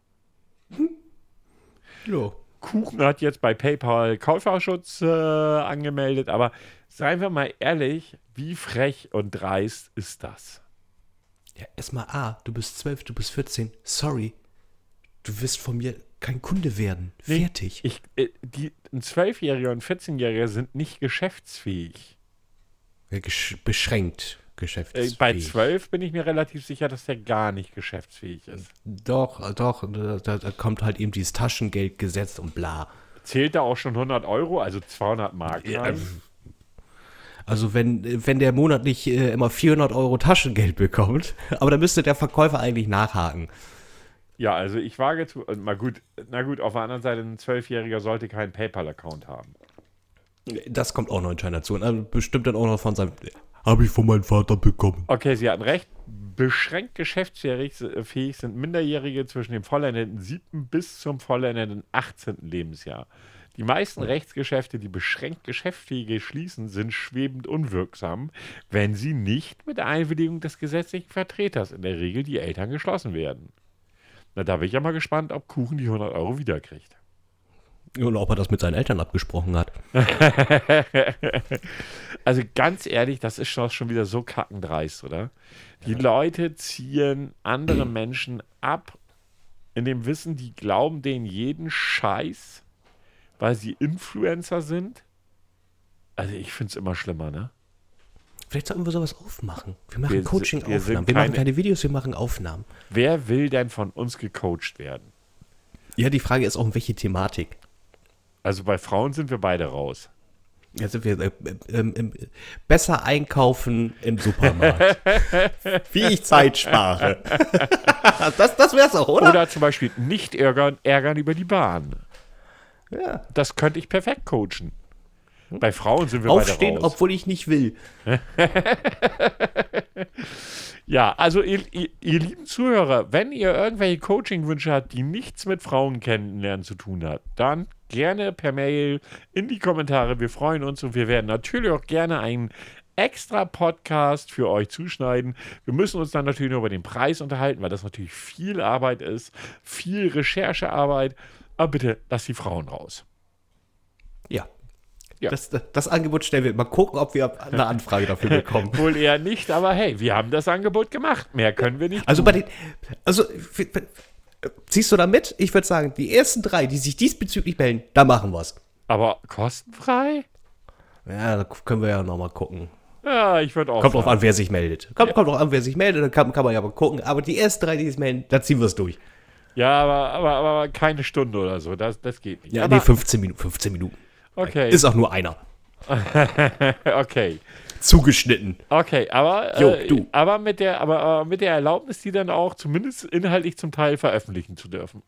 Ja. Kuchen hat jetzt bei PayPal Käuferschutz äh, angemeldet, aber seien wir mal ehrlich, wie frech und dreist ist das? Ja, erstmal A, du bist 12, du bist 14. Sorry. Du wirst von mir kein Kunde werden. Fertig. Ich, äh, die, ein Zwölfjähriger und 14-Jähriger sind nicht geschäftsfähig. Ja, gesch beschränkt geschäftsfähig. bei 12 bin ich mir relativ sicher, dass der gar nicht geschäftsfähig ist. Doch, doch. Da, da, kommt halt eben dieses Taschengeldgesetz und bla. Zählt da auch schon 100 Euro, also 200 Mark rein? Also wenn, wenn der monatlich äh, immer 400 Euro Taschengeld bekommt, aber dann müsste der Verkäufer eigentlich nachhaken. Ja, also ich wage zu. äh, Mal gut, na gut, auf der anderen Seite, ein Zwölfjähriger sollte keinen PayPal-Account haben. Das kommt auch noch anscheinend dazu. Und dann bestimmt dann auch noch von seinem. Habe ich von meinem Vater bekommen. Okay, Sie hatten recht. Beschränkt geschäftsfähig äh, fähig sind Minderjährige zwischen dem vollendeten 7. bis zum vollendeten 18. Lebensjahr. Die meisten Rechtsgeschäfte, die beschränkt Geschäftsfähige schließen, sind schwebend unwirksam, wenn sie nicht mit Einwilligung des gesetzlichen Vertreters, in der Regel die Eltern, geschlossen werden. Na, da bin ich ja mal gespannt, ob Kuchen die 100 Euro wiederkriegt. Und ob er das mit seinen Eltern abgesprochen hat. Also ganz ehrlich, das ist schon, schon wieder so kackendreist, oder? Die Leute ziehen andere Menschen ab in dem Wissen, die glauben denen jeden Scheiß, weil sie Influencer sind. Also ich finde es immer schlimmer, ne? Vielleicht sollten wir sowas aufmachen. Wir machen Wir wir Coaching-Aufnahmen. sind Wir, machen keine Videos, wir machen Aufnahmen. Wer will denn von uns gecoacht werden? Ja, die Frage ist auch, um welche Thematik. Also bei Frauen sind wir beide raus. Jetzt sind wir äh, äh, ähm, äh, besser einkaufen im Supermarkt. Wie ich Zeit spare. das das wär's auch, oder? Oder zum Beispiel nicht ärgern, ärgern über die Bahn. Ja. Das könnte ich perfekt coachen. Bei Frauen sind wir Aufstehen, beide raus. obwohl ich nicht will. Ja, also ihr, ihr, ihr lieben Zuhörer, wenn ihr irgendwelche Coaching-Wünsche habt, die nichts mit Frauen kennenlernen zu tun hat, dann gerne per Mail in die Kommentare. Wir freuen uns und wir werden natürlich auch gerne einen extra Podcast für euch zuschneiden. Wir müssen uns dann natürlich nur über den Preis unterhalten, weil das natürlich viel Arbeit ist, viel Recherchearbeit. Aber bitte lasst die Frauen raus. Ja. Ja. Das, das, das Angebot stellen wir. Mal gucken, ob wir eine Anfrage dafür bekommen. Wohl eher nicht, aber hey, wir haben das Angebot gemacht. Mehr können wir nicht. Also bei den. Also. Ziehst du da mit? Ich würde sagen, die ersten drei, die sich diesbezüglich melden, da machen wir's. Aber kostenfrei? Ja, da können wir ja nochmal gucken. Ja, ich würde auch. Kommt drauf an, wer sich meldet. Kommt, kommt drauf an, wer sich meldet, dann kann, kann man ja mal gucken. Aber die ersten drei, die sich melden, da ziehen wir es durch. Ja, aber, aber, aber keine Stunde oder so. Das, das geht nicht. Ja, aber, nee, 15 Minuten. 15 Minuten. Okay. Ist auch nur einer. okay. Zugeschnitten. Okay, aber, Jo, äh, du. aber, mit der, aber, aber mit der Erlaubnis, die dann auch zumindest inhaltlich zum Teil veröffentlichen zu dürfen.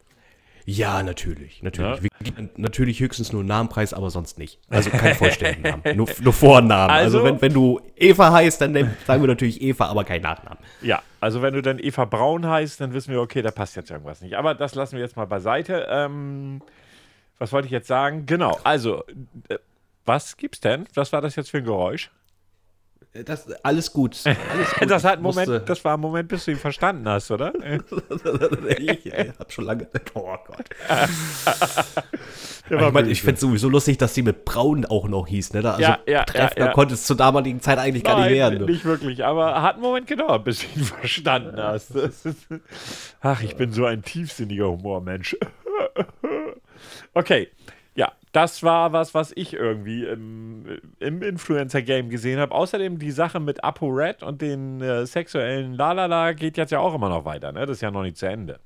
Ja, natürlich. Natürlich. Ja. Wir natürlich höchstens nur einen Namenpreis, aber sonst nicht. Also kein vollständigen Namen. Nur, nur Vornamen. Also, Also- wenn, wenn du Eva heißt, dann sagen wir natürlich Eva, aber kein Nachnamen. Ja, also wenn du dann Eva Braun heißt, dann wissen wir, okay, da passt jetzt irgendwas nicht. Aber das lassen wir jetzt mal beiseite. Ähm, was wollte ich jetzt sagen? Genau, also, äh, was gibt's denn? Was war das jetzt für ein Geräusch? Das, alles gut. Alles gut. Das, hat musste- Moment, das war ein Moment, bis du ihn verstanden hast, oder? ich äh, hab schon lange. Oh Gott. Ich, mein, ich finde es sowieso lustig, dass die mit Braun auch noch hieß. Ne? Da, also Ja, ja, Treffner ja, ja. konnte es zur damaligen Zeit eigentlich gar nicht Nein, werden. Du. nicht wirklich, aber hat einen Moment gedauert, bis du ihn verstanden hast. Ach, ich bin so ein tiefsinniger Humormensch. Okay, ja, das war was, was ich irgendwie im, im Influencer-Game gesehen habe. Außerdem die Sache mit ApoRed und den äh, sexuellen Lalala geht jetzt ja auch immer noch weiter, ne? Das ist ja noch nicht zu Ende.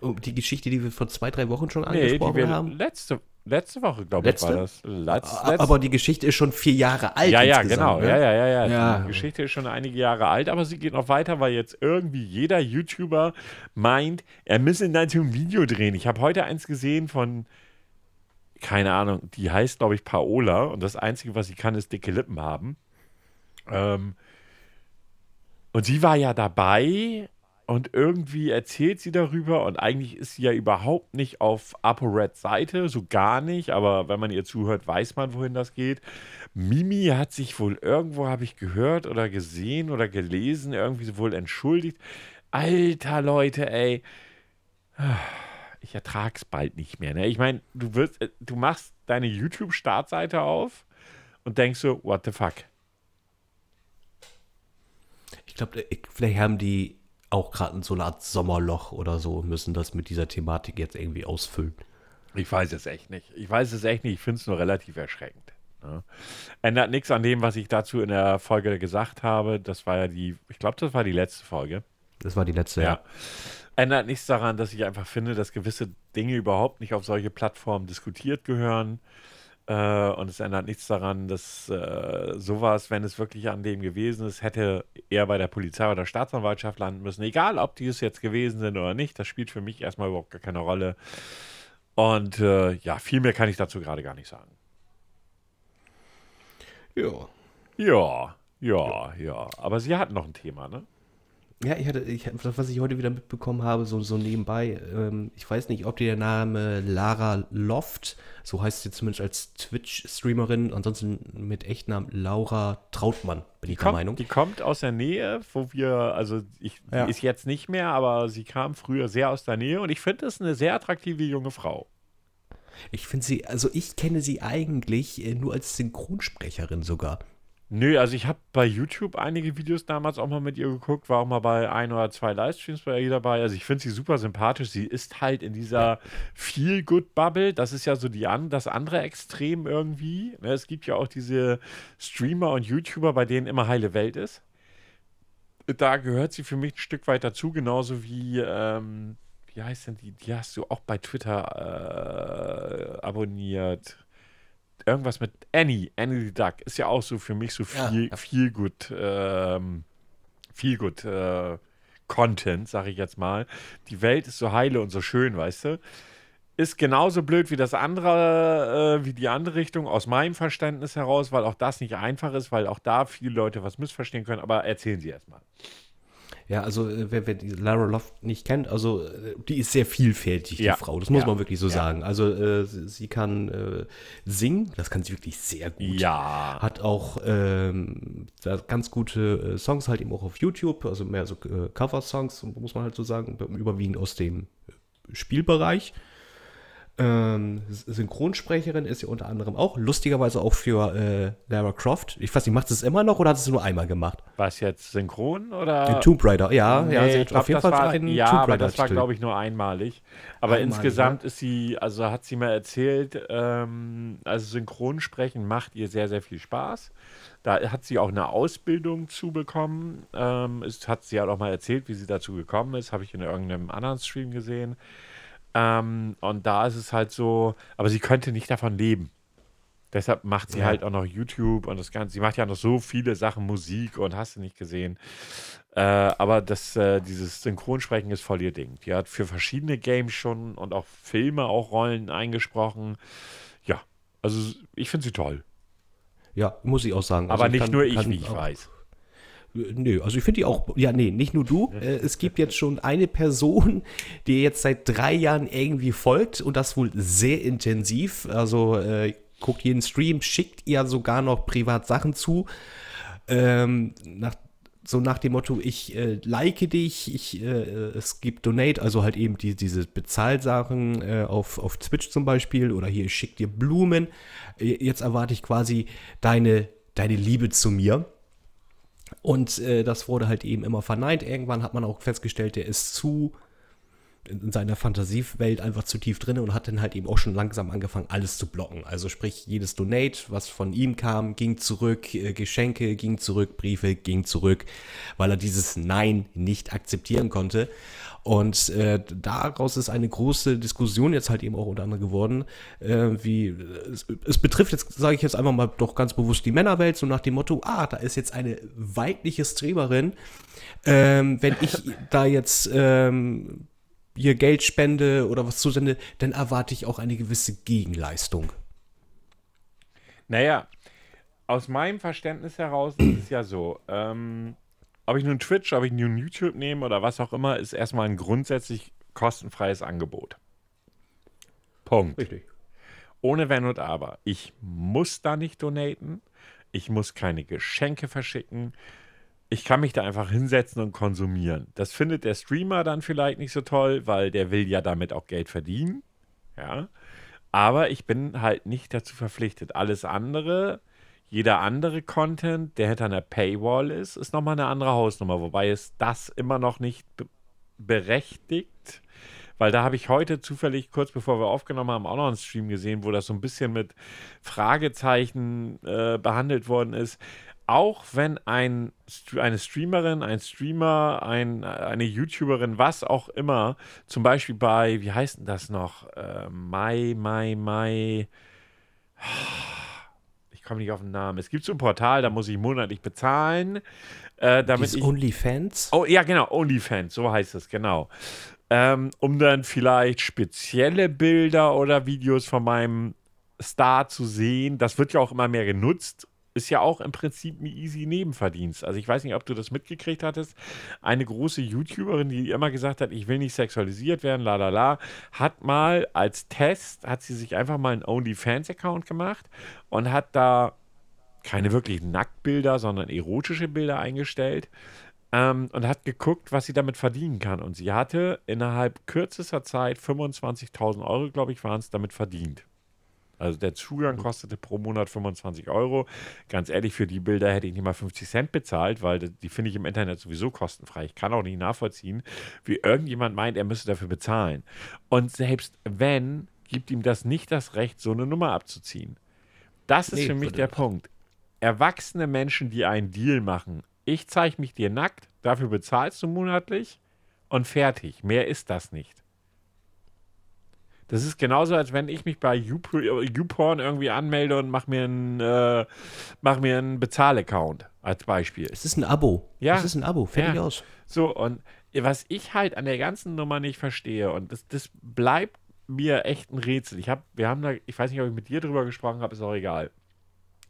Und Die Geschichte, die wir vor zwei, drei Wochen schon Nee, die angesprochen wir haben. letzte, Letzte Woche, glaube ich, war das. Letz, A- Aber die Geschichte ist schon vier Jahre alt. ja, ja, genau. ne? Ja, ja, ja, ja. Ja. Die Geschichte ist schon einige Jahre alt, aber sie geht noch weiter, weil jetzt irgendwie jeder YouTuber meint, er müsse dazu ein Video drehen. Ich habe heute eins gesehen von, keine Ahnung, die heißt, glaube ich, Paola und das Einzige, was sie kann, ist dicke Lippen haben. Ähm, und sie war ja dabei und irgendwie erzählt sie darüber und eigentlich ist sie ja überhaupt nicht auf ApoRed Seite, so gar nicht, aber wenn man ihr zuhört, weiß man, wohin das geht. Mimi hat sich wohl irgendwo, habe ich gehört oder gesehen oder gelesen, irgendwie wohl entschuldigt. Alter Leute, ey. Ich ertrag's bald nicht mehr. Ne? Ich meine, du wirst, äh, du machst deine YouTube-Startseite auf und denkst so, what the fuck? Ich glaube, vielleicht haben die auch gerade so eine Art Sommerloch oder so, und müssen das mit dieser Thematik jetzt irgendwie ausfüllen. Ich weiß es echt nicht. Ich weiß es echt nicht. Ich finde es nur relativ erschreckend. Ne? Ändert nichts an dem, was ich dazu in der Folge gesagt habe. Das war ja die, ich glaube, das war die letzte Folge. Das war die letzte, Ja. ja. Ändert nichts daran, dass ich einfach finde, dass gewisse Dinge überhaupt nicht auf solche Plattformen diskutiert gehören. Äh, und es ändert nichts daran, dass äh, sowas, wenn es wirklich an dem gewesen ist, hätte eher bei der Polizei oder der Staatsanwaltschaft landen müssen. Egal, ob die es jetzt gewesen sind oder nicht, das spielt für mich erstmal überhaupt gar keine Rolle. Und äh, ja, viel mehr kann ich dazu gerade gar nicht sagen. Ja. Ja, ja, ja. Aber sie hatten noch ein Thema, ne? Ja, ich hatte, ich, das, was ich heute wieder mitbekommen habe, so, so nebenbei, ähm, ich weiß nicht, ob dir der Name Lara Loft, so heißt sie zumindest als Twitch-Streamerin, ansonsten mit Echtnamen Laura Trautmann, bin ich der kommt, Meinung. Die kommt aus der Nähe, wo wir, also ich, Ja. ist jetzt nicht mehr, aber sie kam früher sehr aus der Nähe und ich finde das eine sehr attraktive junge Frau. Ich finde sie, also ich kenne sie eigentlich äh, nur als Synchronsprecherin sogar. Nö, also ich habe bei YouTube einige Videos damals auch mal mit ihr geguckt, war auch mal bei ein oder zwei Livestreams bei ihr dabei. Also ich finde sie super sympathisch. Sie ist halt in dieser Feel-Good-Bubble. Das ist ja so die an, das andere Extrem irgendwie. Ne, Es gibt ja auch diese Streamer und YouTuber, bei denen immer heile Welt ist. Da gehört sie für mich ein Stück weit dazu, genauso wie, ähm, wie heißt denn die? Die hast du auch bei Twitter äh, abonniert irgendwas mit Annie, Annie the Duck, ist ja auch so für mich so viel, ja. viel gut, ähm, viel gut äh, Content, sag ich jetzt mal. Die Welt ist so heile und so schön, weißt du? Ist genauso blöd wie das andere, äh, wie die andere Richtung, aus meinem Verständnis heraus, weil auch das nicht einfach ist, weil auch da viele Leute was missverstehen können. Aber erzählen Sie erstmal. Ja, also äh, wer, wer die Lara Loft nicht kennt, also äh, die ist sehr vielfältig, Ja. die Frau. Das muss Ja. man wirklich so Ja. sagen. Also äh, sie, sie kann äh, singen, das kann sie wirklich sehr gut. Ja. Hat auch ähm, ganz gute äh, Songs halt eben auch auf YouTube, also mehr so äh, Cover-Songs, muss man halt so sagen, überwiegend aus dem Spielbereich. Ähm, Synchronsprecherin ist sie unter anderem auch, lustigerweise auch für äh, Lara Croft. Ich weiß nicht, macht sie es immer noch oder hat sie es nur einmal gemacht? Was jetzt synchron oder? Den Tomb Raider, ja, ja, Nee, sie ich hat glaub, auf jeden Fall war, einen Ja, Tomb aber das war, glaube ich, nur einmalig. Aber Einmalig, insgesamt ist sie, also hat sie mir erzählt, ähm, also Synchronsprechen macht ihr sehr, sehr viel Spaß. Da hat sie auch eine Ausbildung zu bekommen. Ähm, es hat sie halt auch mal erzählt, wie sie dazu gekommen ist. Habe ich in irgendeinem anderen Stream gesehen. Ähm, und da ist es halt so, aber sie könnte nicht davon leben. Deshalb macht sie Ja. halt auch noch YouTube und das Ganze. Sie macht ja noch so viele Sachen, Musik und hast du nicht gesehen. Äh, aber das, äh, dieses Synchronsprechen ist voll ihr Ding. Die hat für verschiedene Games schon und auch Filme, auch Rollen eingesprochen. Ja, also ich finde sie toll. Ja, muss ich auch sagen. aber Also nicht kann- nur ich, wie ich weiß. Äh, Nö, also ich finde die auch, ja, nee, nicht nur du. Äh, es gibt jetzt schon eine Person, die jetzt seit drei Jahren irgendwie folgt und das wohl sehr intensiv. Also äh, guckt jeden Stream, schickt ihr sogar noch privat Sachen zu. Ähm, nach, so nach dem Motto, ich äh, like dich, ich, äh, es gibt Donate, also halt eben die, diese Bezahlsachen äh, auf, auf Twitch zum Beispiel oder hier, ich schick dir Blumen. Äh, Jetzt erwarte ich quasi deine, deine Liebe zu mir. Und äh, das wurde halt eben immer verneint. Irgendwann hat man auch festgestellt, der ist zu in seiner Fantasiewelt einfach zu tief drin und hat dann halt eben auch schon langsam angefangen, alles zu blocken. Also sprich, jedes Donate, was von ihm kam, ging zurück, äh, Geschenke ging zurück, Briefe ging zurück, weil er dieses Nein nicht akzeptieren konnte. Und äh, daraus ist eine große Diskussion jetzt halt eben auch unter anderem geworden, äh, wie es, es betrifft jetzt, sage ich jetzt einfach mal doch ganz bewusst die Männerwelt, so nach dem Motto, ah, da ist jetzt eine weibliche Streamerin, ähm, wenn ich da jetzt ähm, hier Geld spende oder was zusende, dann erwarte ich auch eine gewisse Gegenleistung. Naja, aus meinem Verständnis heraus ist es ja so, ähm, ob ich nun Twitch, ob ich nun YouTube nehme oder was auch immer, ist erstmal ein grundsätzlich kostenfreies Angebot. Punkt. Richtig. Ohne Wenn und Aber. Ich muss da nicht donaten. Ich muss keine Geschenke verschicken. Ich kann mich da einfach hinsetzen und konsumieren. Das findet der Streamer dann vielleicht nicht so toll, weil der will ja damit auch Geld verdienen. Ja. Aber ich bin halt nicht dazu verpflichtet. Alles andere jeder andere Content, der hinter einer Paywall ist, ist nochmal eine andere Hausnummer, wobei es das immer noch nicht be berechtigt, weil da habe ich heute zufällig, kurz bevor wir aufgenommen haben, auch noch einen Stream gesehen, wo das so ein bisschen mit Fragezeichen äh, behandelt worden ist. Auch wenn ein, eine Streamerin, ein Streamer, ein, eine YouTuberin, was auch immer, zum Beispiel bei, wie heißt denn das noch? Äh, Mai, Mai, Mai komme nicht auf den Namen. Es gibt so ein Portal, da muss ich monatlich bezahlen. Äh, damit ich, OnlyFans? Oh, ja, genau, OnlyFans, so heißt es, genau. Ähm, um dann vielleicht spezielle Bilder oder Videos von meinem Star zu sehen. Das wird ja auch immer mehr genutzt ist ja auch im Prinzip ein easy Nebenverdienst. Also ich weiß nicht, ob du das mitgekriegt hattest. Eine große YouTuberin, die immer gesagt hat, ich will nicht sexualisiert werden, la la la, hat mal als Test, hat sie sich einfach mal einen OnlyFans-Account gemacht und hat da keine wirklich Nacktbilder, sondern erotische Bilder eingestellt ähm, und hat geguckt, was sie damit verdienen kann. Und sie hatte innerhalb kürzester Zeit 25.000 Euro, glaube ich, waren es damit verdient. Also der Zugang kostete pro Monat 25 Euro. Ganz ehrlich, für die Bilder hätte ich nicht mal 50 Cent bezahlt, weil die finde ich im Internet sowieso kostenfrei. Ich kann auch nicht nachvollziehen, wie irgendjemand meint, er müsste dafür bezahlen. Und selbst wenn, gibt ihm das nicht das Recht, so eine Nummer abzuziehen. Das ist nee, für mich der Punkt. Erwachsene Menschen, die einen Deal machen. Ich zeige mich dir nackt, dafür bezahlst du monatlich und fertig. Mehr ist das nicht. Das ist genauso, als wenn ich mich bei YouPorn irgendwie anmelde und mache mir einen, äh, mach einen Bezahlaccount als Beispiel. Es ist ein Abo. Ja. Es ist ein Abo, fertig ja. aus. So, und was ich halt an der ganzen Nummer nicht verstehe, und das, das bleibt mir echt ein Rätsel. Ich hab, wir haben da, ich weiß nicht, ob ich mit dir drüber gesprochen habe, ist auch egal.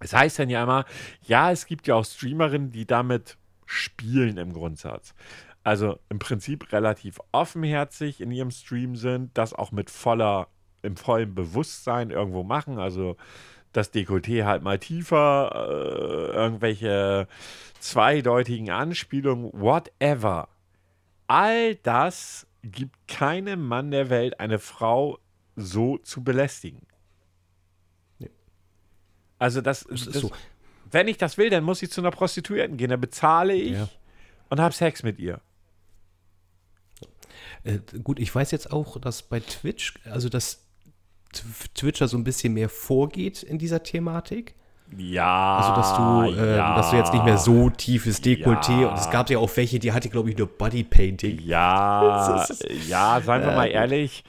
Es heißt dann ja immer, ja, es gibt ja auch Streamerinnen, die damit spielen im Grundsatz also im Prinzip relativ offenherzig in ihrem Stream sind, das auch mit voller, im vollen Bewusstsein irgendwo machen, also das Dekolleté halt mal tiefer, äh, irgendwelche zweideutigen Anspielungen, whatever. All das gibt keinem Mann der Welt eine Frau so zu belästigen. Nee. Also das, das, das, so. Wenn ich das will, dann muss ich zu einer Prostituierten gehen. Dann bezahle ich ja. und habe Sex mit ihr. Äh, gut, ich weiß jetzt auch, dass bei Twitch, also dass Twitcher so ein bisschen mehr vorgeht in dieser Thematik. Ja. Also, dass du, äh, ja, dass du jetzt nicht mehr so tiefes Dekolleté ja. und es gab ja auch welche, die hatte, glaube ich, nur Bodypainting. Ja, ja, seien wir mal ehrlich.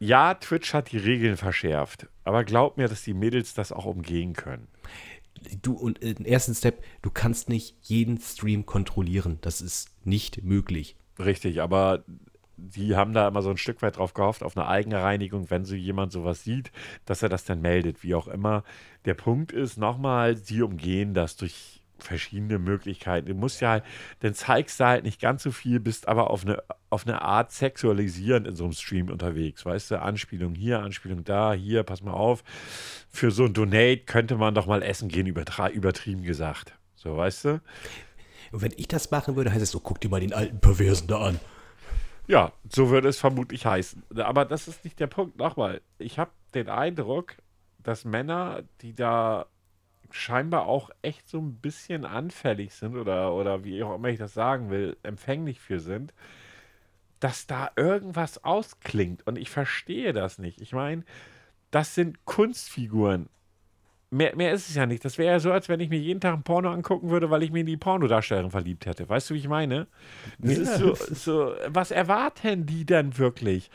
Ja, Twitch hat die Regeln verschärft. Aber glaub mir, dass die Mädels das auch umgehen können. Du, und im ersten Step, du kannst nicht jeden Stream kontrollieren. Das ist nicht möglich. Richtig, aber die haben da immer so ein Stück weit drauf gehofft, auf eine eigene Reinigung, wenn so jemand sowas sieht, dass er das dann meldet, wie auch immer. Der Punkt ist nochmal, sie umgehen das durch verschiedene Möglichkeiten. Du musst ja dann zeigst du halt nicht ganz so viel, bist aber auf eine, auf eine Art sexualisierend in so einem Stream unterwegs. Weißt du, Anspielung hier, Anspielung da, hier, pass mal auf. Für so ein Donate könnte man doch mal essen gehen, übertrieben gesagt. So, weißt du? Und wenn ich das machen würde, heißt es so, guck dir mal den alten Perversen da an. Ja, so würde es vermutlich heißen. Aber das ist nicht der Punkt. Nochmal, ich habe den Eindruck, dass Männer, die da scheinbar auch echt so ein bisschen anfällig sind oder, oder wie auch immer ich das sagen will, empfänglich für sind, dass da irgendwas ausklingt. Und ich verstehe das nicht. Ich meine, das sind Kunstfiguren. Mehr, mehr ist es ja nicht. Das wäre ja so, als wenn ich mir jeden Tag ein Porno angucken würde, weil ich mir in die Pornodarstellerin verliebt hätte. Weißt du, wie ich meine? Das Ja. ist so, so, was erwarten die dann wirklich?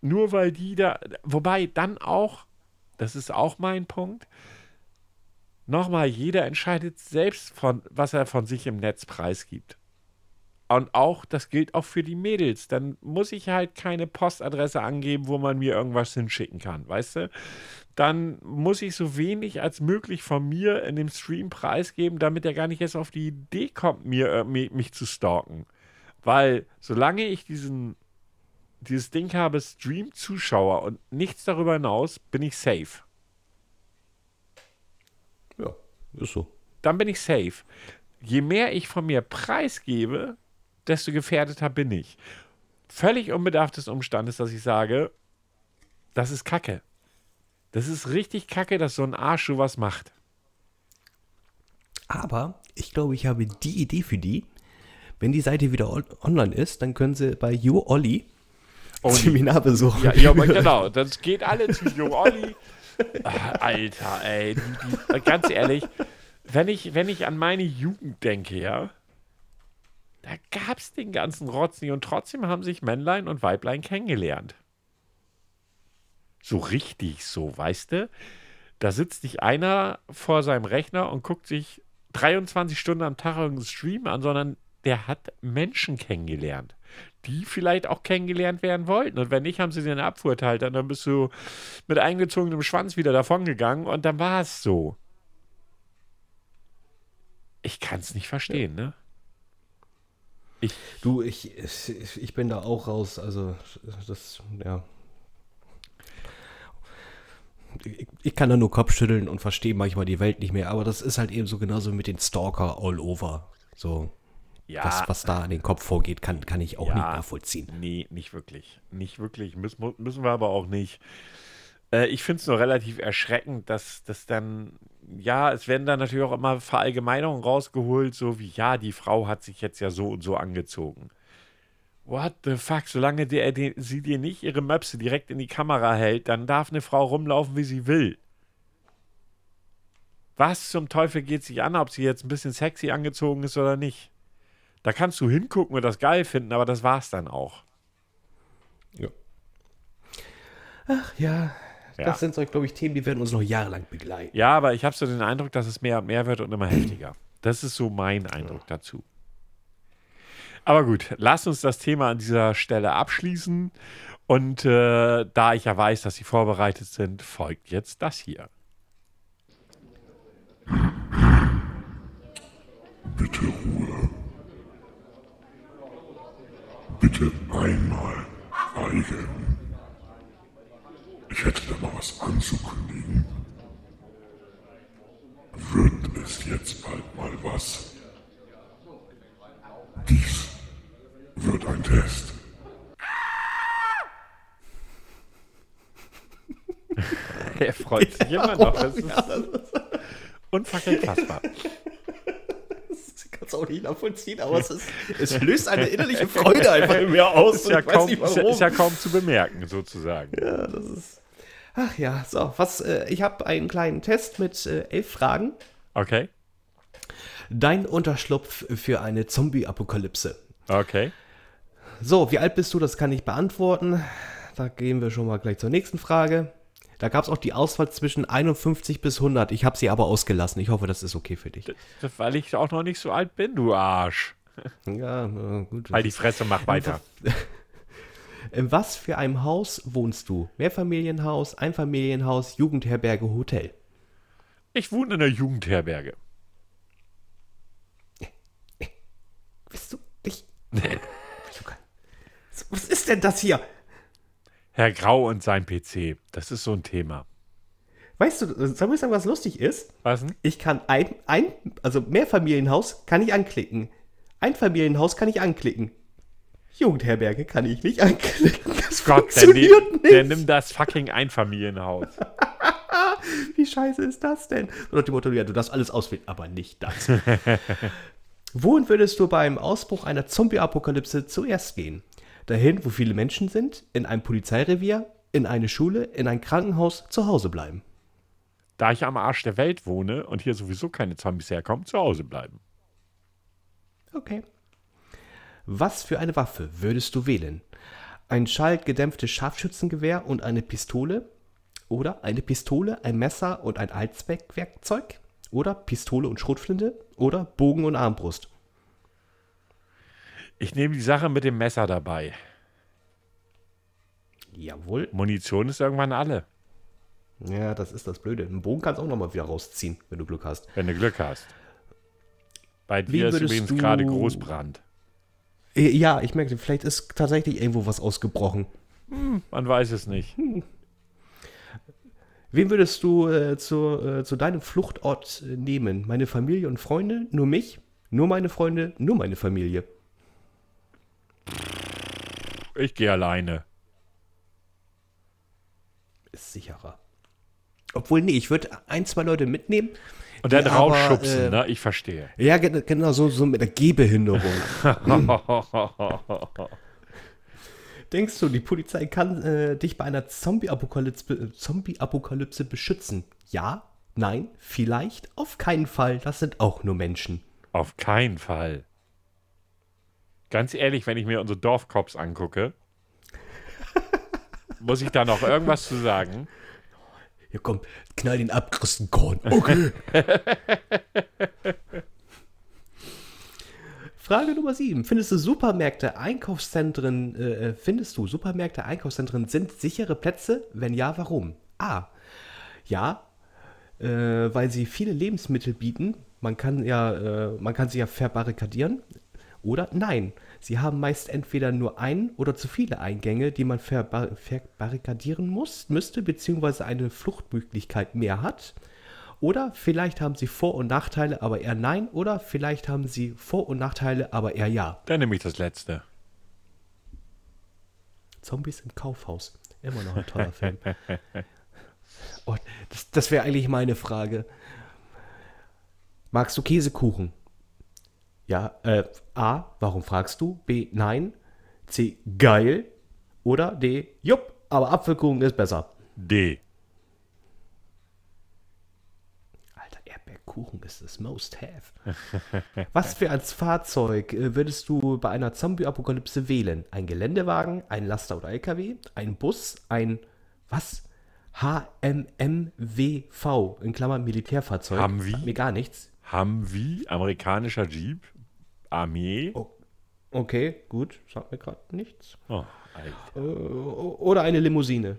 Nur weil die da, wobei dann auch, das ist auch mein Punkt, nochmal, jeder entscheidet selbst, von, was er von sich im Netz preisgibt. Und auch, das gilt auch für die Mädels. Dann muss ich halt keine Postadresse angeben, wo man mir irgendwas hinschicken kann, weißt du? Dann muss ich so wenig als möglich von mir in dem Stream preisgeben, damit er gar nicht erst auf die Idee kommt, mir, äh, mi- mich zu stalken. Weil solange ich diesen, dieses Ding habe, Stream-Zuschauer und nichts darüber hinaus, bin ich safe. Ja, ist so. dann bin ich safe. Je mehr ich von mir preisgebe, desto gefährdeter bin ich. Völlig unbedarft des Umstandes, dass ich sage, das ist Kacke. Das ist richtig Kacke, dass so ein Arsch sowas macht. Aber ich glaube, ich habe die Idee für die. Wenn die Seite wieder on online ist, dann können sie bei You Olli Oh, Seminar besuchen. Ja, ja, aber genau. Das geht alle zu Jung Olli. Ah, Alter, ey. Die, die, ganz ehrlich, wenn ich, wenn ich an meine Jugend denke, ja, da gab es den ganzen Rotz nicht und trotzdem haben sich Männlein und Weiblein kennengelernt. So richtig so, weißt du? Da sitzt nicht einer vor seinem Rechner und guckt sich 23 Stunden am Tag irgendeinen Stream an, sondern der hat Menschen kennengelernt, die vielleicht auch kennengelernt werden wollten. Und wenn nicht, haben sie eine Abfuhr erteilt. Und dann bist du mit eingezogenem Schwanz wieder davongegangen und dann war es so. Ich kann es nicht verstehen, ne? Du, ich, ich, ich bin da auch raus. Also, das, ja. Ich, ich kann da nur Kopf schütteln und verstehe manchmal die Welt nicht mehr, aber das ist halt eben so genauso mit den Stalker all over. So, Ja. das, was da in den Kopf vorgeht, kann, kann ich auch Ja. nicht nachvollziehen. Nee, nicht wirklich. Nicht wirklich. Müssen, müssen wir aber auch nicht. Äh, ich finde es nur relativ erschreckend, dass das dann, ja, es werden dann natürlich auch immer Verallgemeinerungen rausgeholt, so wie, ja, die Frau hat sich jetzt ja so und so angezogen. What the fuck? Solange der, der, sie dir nicht ihre Möpse direkt in die Kamera hält, dann darf eine Frau rumlaufen, wie sie will. Was zum Teufel geht sich an, ob sie jetzt ein bisschen sexy angezogen ist oder nicht? Da kannst du hingucken und das geil finden, aber das war's dann auch. Ja. Ach ja, Ja. das sind so, glaube ich, Themen, die werden uns noch jahrelang begleiten. Ja, aber ich habe so den Eindruck, dass es mehr und mehr wird und immer heftiger. Das ist so mein Eindruck dazu. Aber gut, lass uns das Thema an dieser Stelle abschließen. Und äh, da ich ja weiß, dass Sie vorbereitet sind, folgt jetzt das hier. Bitte Ruhe. Bitte einmal schweigen. Ich hätte da mal was anzukündigen. Wird es jetzt bald mal was? Dies wird ein Test. Er freut sich immer noch. Das ist unfucking fassbar. Ich kann es auch nicht nachvollziehen, aber es, ist, es löst eine innerliche Freude einfach in mir aus. Ist ja, kaum, ist, ja, ist ja kaum zu bemerken, sozusagen. Ach ja, so, was, äh, ich habe einen kleinen Test mit äh, elf Fragen. Okay, Dein Unterschlupf für eine Zombie-Apokalypse. okay. So, wie alt bist du? Das kann ich beantworten. Da gehen wir schon mal gleich zur nächsten Frage. Da gab es auch die Auswahl zwischen 51 bis 100. Ich habe sie aber ausgelassen. Ich hoffe, das ist okay für dich. Das, weil ich auch noch nicht so alt bin, du Arsch. Ja, äh, gut. Halt die Fresse, mach weiter. In was für einem Haus wohnst du? Mehrfamilienhaus, Einfamilienhaus, Jugendherberge, Hotel? Ich wohne in der Jugendherberge. Bist du nicht? Was ist denn das hier? Herr Grau und sein PC. Das ist so ein Thema. Weißt du, soll ich sagen, was lustig ist? Was denn? Ich kann ein, ein, also Mehrfamilienhaus kann ich anklicken. Einfamilienhaus kann ich anklicken. Jugendherberge kann ich nicht anklicken. Das Gott, der, funktioniert nehm, nicht. der nimmt das fucking Einfamilienhaus. Wie scheiße ist das denn? So nach dem Motto, ja, du darfst alles auswählen, aber nicht das. Wohin würdest du beim Ausbruch einer Zombie-Apokalypse zuerst gehen? Dahin, wo viele Menschen sind, in ein Polizeirevier, in eine Schule, in ein Krankenhaus, zu Hause bleiben. Da ich am Arsch der Welt wohne und hier sowieso keine Zombies herkommen, zu Hause bleiben. Okay. Was für eine Waffe würdest du wählen? Ein schallgedämpftes Scharfschützengewehr und eine Pistole? Oder eine Pistole, ein Messer und ein Allzweckwerkzeug? Oder Pistole und Schrotflinte? Oder Bogen und Armbrust? Ich nehme die Sache mit dem Messer dabei. Jawohl. Munition ist irgendwann alle, Ja, das ist das Blöde. Einen Bogen kannst du auch nochmal wieder rausziehen, wenn du Glück hast. wenn du Glück hast. Bei dir ist übrigens gerade Großbrand. Äh, Ja, ich merke, vielleicht ist tatsächlich irgendwo was ausgebrochen. Man weiß es nicht. Wen würdest du äh, zu, äh, zu deinem Fluchtort äh, nehmen? Meine Familie und Freunde? Nur mich? Nur meine Freunde? Nur meine Familie? Ich gehe alleine. Ist sicherer. Obwohl, nee, ich würde ein, zwei Leute mitnehmen. Und dann rausschubsen, äh, ne? Ich verstehe. Ja, gen- genau, so, so mit der Gehbehinderung. Denkst du, die Polizei kann äh, dich bei einer Zombie-Apokalypse äh, Zombie-Apokalypse beschützen? Ja? Nein? Vielleicht? Auf keinen Fall. Das sind auch nur Menschen. Auf keinen Fall. Ganz ehrlich, wenn ich mir unsere Dorfcops angucke, muss ich da noch irgendwas zu sagen? Ja, komm, knall den ab, kriegst einen Korn. Okay. Frage Nummer 7. Findest du Supermärkte, Einkaufszentren, äh, äh, findest du Supermärkte, Einkaufszentren sind sichere Plätze? Wenn ja, warum? A. Ja, äh, weil sie viele Lebensmittel bieten. Man kann ja, äh, man kann sie ja verbarrikadieren. Oder nein, sie haben meist entweder nur ein oder zu viele Eingänge, die man verbar verbarrikadieren muss, müsste, beziehungsweise eine Fluchtmöglichkeit mehr hat. Oder vielleicht haben sie Vor- und Nachteile, aber eher nein. Oder vielleicht haben sie Vor- und Nachteile, aber eher ja. Dann nehme ich das letzte. Zombies im Kaufhaus. Immer noch ein toller Film. Oh, das das wäre eigentlich meine Frage. Magst du Käsekuchen? Ja, äh, A, warum fragst du? B, nein. C, geil. Oder D, jupp, aber Apfelkuchen ist besser. D. Alter, Erdbeerkuchen ist das Most Have. Was für ein Fahrzeug äh, würdest du bei einer Zombie-Apokalypse wählen? Ein Geländewagen, ein Laster- oder LKW, ein Bus, ein was? HMMWV, in Klammern Militärfahrzeug. Haben wir? Mir gar nichts. Humvee, amerikanischer Jeep, Armee. Oh, okay, gut, sagt mir gerade nichts. Oh. Äh, oder eine Limousine.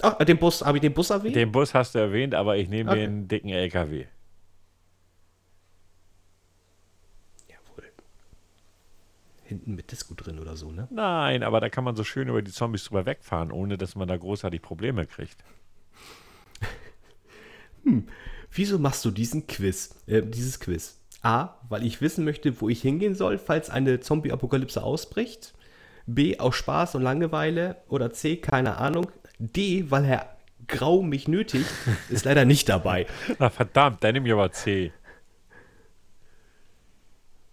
Ah, den Bus, habe ich den Bus erwähnt? Den Bus hast du erwähnt, aber ich nehme Okay. den dicken LKW. Jawohl. Hinten mit Disco drin oder so, ne? Nein, aber da kann man so schön über die Zombies drüber wegfahren, ohne dass man da großartig Probleme kriegt. Wieso machst du diesen Quiz, äh, dieses Quiz? A, weil ich wissen möchte, wo ich hingehen soll, falls eine Zombie-Apokalypse ausbricht. B, aus Spaß und Langeweile. Oder C, keine Ahnung. D, weil Herr Grau mich nötigt, ist leider nicht dabei. Na verdammt, dann nehme ich aber C.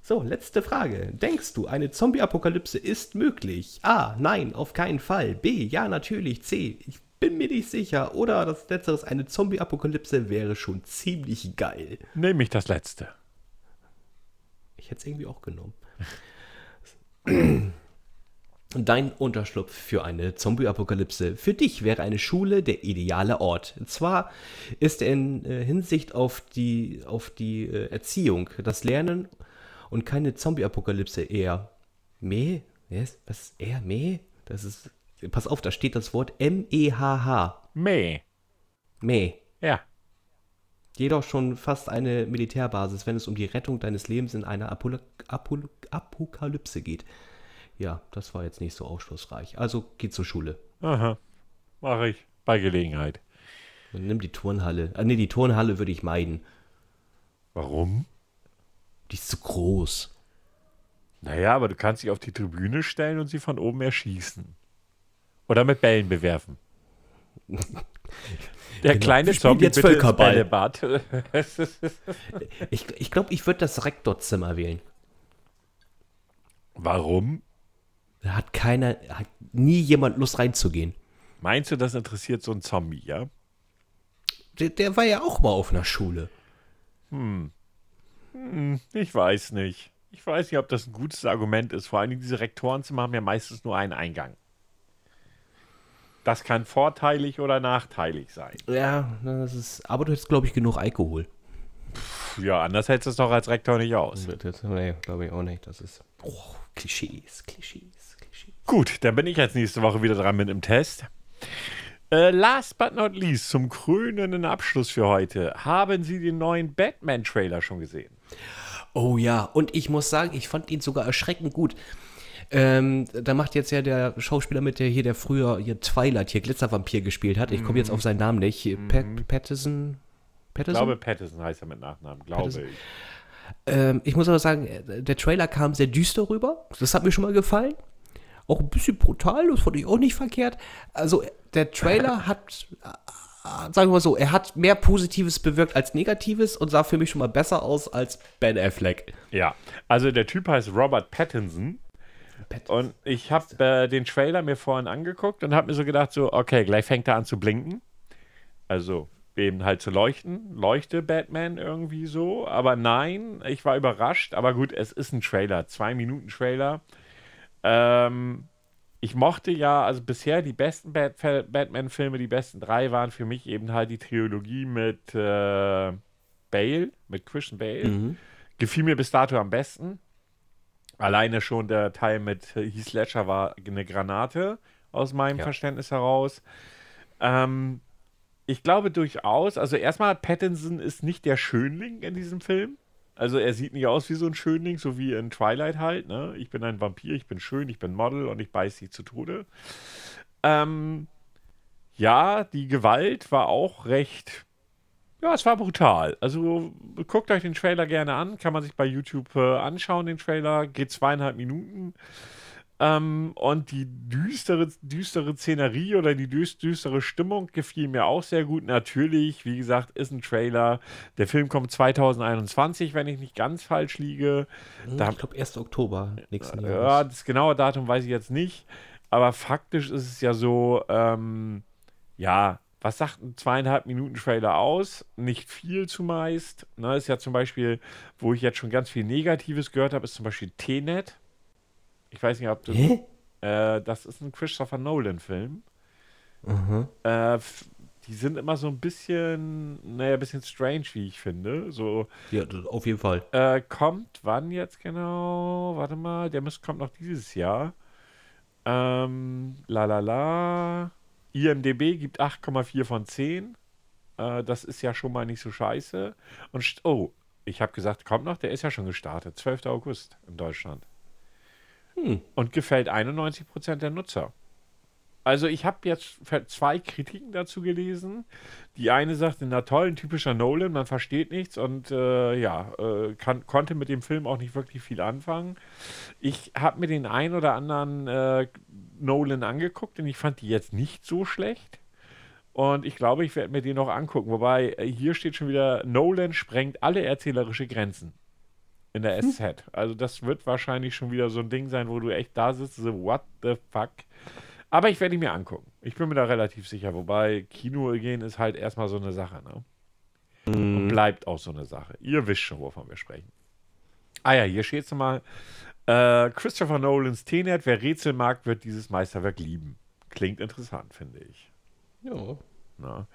So, letzte Frage. Denkst du, eine Zombie-Apokalypse ist möglich? A, nein, auf keinen Fall. B, ja, natürlich. C, ich bin mir nicht sicher. Oder das letzteres, eine Zombie-Apokalypse wäre schon ziemlich geil. Nehme ich das letzte. Ich hätte es irgendwie auch genommen. Dein Unterschlupf für eine Zombie-Apokalypse. Für dich wäre eine Schule der ideale Ort. Und zwar ist er in äh, Hinsicht auf die, auf die äh, Erziehung, das Lernen und keine Zombie-Apokalypse eher. Meh? Was? Was? Eher meh? Das ist. Pass auf, da steht das Wort M-E-H-H. Meh. Meh. Ja. Jedoch schon fast eine Militärbasis, wenn es um die Rettung deines Lebens in einer Apol Apol Apokalypse geht. Ja, das war jetzt nicht so aufschlussreich. Also geh zur Schule. Aha. Mache ich. Bei Gelegenheit. Und nimm die Turnhalle. Ah, nee, die Turnhalle würde ich meiden. Warum? Die ist zu groß. Naja, aber du kannst dich auf die Tribüne stellen und sie von oben erschießen. Oder mit Bällen bewerfen. Der Genau. kleine Zombie jetzt bitte Völkerball. Bällebad. Ich, ich glaube, ich würde das Rektorzimmer wählen. Warum? Da hat keiner, hat nie jemand Lust reinzugehen. Meinst du, das interessiert so ein Zombie, ja? Der, der war ja auch mal auf einer Schule. Ich weiß nicht. Ich weiß nicht, ob das ein gutes Argument ist. Vor allem diese Rektorenzimmer haben ja meistens nur einen Eingang. Das kann vorteilig oder nachteilig sein. Ja, das ist. Aber du hättest, glaube ich, genug Alkohol. Ja, anders hältst du es doch als Rektor nicht aus. Das, nee, glaube ich auch nicht. Das ist. Oh, Klischees, Klischees, Klischees. Gut, dann bin ich jetzt nächste Woche wieder dran mit dem Test. Äh, last but not least, zum krönenden Abschluss für heute. Haben Sie den neuen Batman-Trailer schon gesehen? Oh ja, und ich muss sagen, ich fand ihn sogar erschreckend gut. Ähm, da macht jetzt ja der Schauspieler mit, der hier, der früher hier Twilight, hier Glitzervampir gespielt hat. Ich komme jetzt auf seinen Namen nicht. Hier, Pat, Patterson? Ich Patterson? glaube, Patterson heißt er mit Nachnamen, glaube Patterson. ich. Ähm, ich muss aber sagen, der Trailer kam sehr düster rüber. Das hat mir schon mal gefallen. Auch ein bisschen brutal, das fand ich auch nicht verkehrt. Also, der Trailer hat, äh, sagen wir mal so, er hat mehr Positives bewirkt als Negatives und sah für mich schon mal besser aus als Ben Affleck. Ja, also der Typ heißt Robert Pattinson. Und ich habe äh, den Trailer mir vorhin angeguckt und habe mir so gedacht, so, okay, gleich fängt er an zu blinken. Also eben halt zu leuchten. Leuchte Batman irgendwie so. Aber nein, ich war überrascht. Aber gut, es ist ein Trailer. Zwei Minuten Trailer. Ähm, ich mochte ja, also bisher die besten Bat Batman-Filme, die besten drei waren für mich eben halt die Trilogie mit äh, Bale, mit Christian Bale. Gefiel mir bis dato am besten. Alleine schon der Teil mit Heath Ledger war eine Granate aus meinem Ja. Verständnis heraus. Ähm, ich glaube durchaus, also erstmal, Pattinson ist nicht der Schönling in diesem Film. Also er sieht nicht aus wie so ein Schönling, so wie in Twilight halt. Ne? Ich bin ein Vampir, ich bin schön, ich bin Model und ich beiß sie zu Tode. Ähm, ja, die Gewalt war auch recht. Ja, es war brutal. Also guckt euch den Trailer gerne an. Kann man sich bei YouTube äh, anschauen, den Trailer. Geht zweieinhalb Minuten. Ähm, und die düstere, düstere Szenerie oder die düs- düstere Stimmung gefiel mir auch sehr gut. Natürlich, wie gesagt, ist ein Trailer. Der Film kommt 2021, wenn ich nicht ganz falsch liege. Da, ich glaube, 1. Oktober nächsten ja, Jahres. das genaue Datum weiß ich jetzt nicht. Aber faktisch ist es ja so, ähm, ja, was sagt ein zweieinhalb Minuten Trailer aus? Nicht viel zumeist. Ne, ist ja zum Beispiel, wo ich jetzt schon ganz viel Negatives gehört habe, ist zum Beispiel Tenet. Ich weiß nicht, ob du. Äh, das ist ein Christopher Nolan-Film. Mhm. Äh, die sind immer so ein bisschen, naja, ein bisschen strange, wie ich finde. So, Ja, auf jeden Fall. äh, kommt wann jetzt genau? Warte mal, der muss, kommt noch dieses Jahr. Ähm, la la la. IMDB gibt 8,4 von 10. Äh, das ist ja schon mal nicht so scheiße. Und oh, ich habe gesagt, kommt noch, der ist ja schon gestartet. 12. August in Deutschland. Und gefällt 91% der Nutzer. Also ich habe jetzt zwei Kritiken dazu gelesen. Die eine sagte, na toll, ein typischer Nolan, man versteht nichts und äh, ja, äh, kann, konnte mit dem Film auch nicht wirklich viel anfangen. Ich habe mir den ein oder anderen äh, Nolan angeguckt und ich fand die jetzt nicht so schlecht. Und ich glaube, ich werde mir den noch angucken. Wobei, äh, hier steht schon wieder, Nolan sprengt alle erzählerische Grenzen in der SZ. Also das wird wahrscheinlich schon wieder so ein Ding sein, wo du echt da sitzt, so what the fuck. Aber ich werde ihn mir angucken. Ich bin mir da relativ sicher. Wobei Kino gehen ist halt erstmal so eine Sache, ne? Und bleibt auch so eine Sache. Ihr wisst schon, wovon wir sprechen. Ah ja, hier steht es mal. Äh, Christopher Nolans Tenet, wer Rätsel mag, wird dieses Meisterwerk lieben. Klingt interessant, finde ich. Ja. Ne?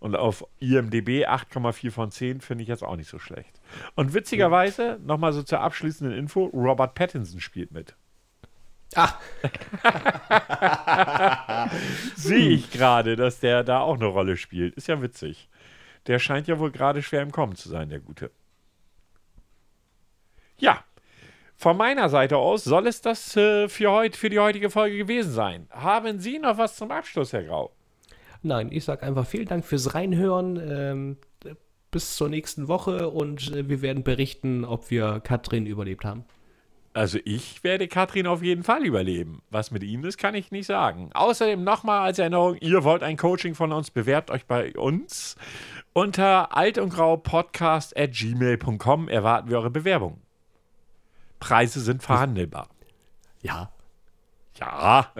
Und auf IMDB 8,4 von 10 finde ich jetzt auch nicht so schlecht. Und witzigerweise, nochmal so zur abschließenden Info, Robert Pattinson spielt mit. Ah, Sehe ich gerade, dass der da auch eine Rolle spielt. Ist ja witzig. Der scheint ja wohl gerade schwer im Kommen zu sein, der Gute. Ja, von meiner Seite aus soll es das äh, für, heut, für die heutige Folge gewesen sein. Haben Sie noch was zum Abschluss, Herr Grau? nein, ich sag einfach vielen Dank fürs Reinhören. Ähm, bis zur nächsten Woche und äh, wir werden berichten, ob wir Katrin überlebt haben. Also ich werde Katrin auf jeden Fall überleben. Was mit Ihnen ist, kann ich nicht sagen. Außerdem nochmal als Erinnerung, ihr wollt ein Coaching von uns, bewerbt euch bei uns. Unter alt und grau podcast at gmail.com erwarten wir eure Bewerbung. Preise sind verhandelbar. Ja. Ja.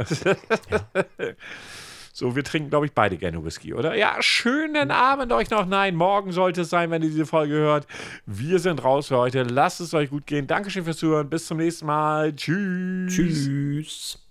So, wir trinken, glaube ich, beide gerne Whisky, oder? Ja, schönen Abend euch noch. Nein, morgen sollte es sein, wenn ihr diese Folge hört. Wir sind raus für heute. Lasst es euch gut gehen. Dankeschön fürs Zuhören. Bis zum nächsten Mal. Tschüss. Tschüss.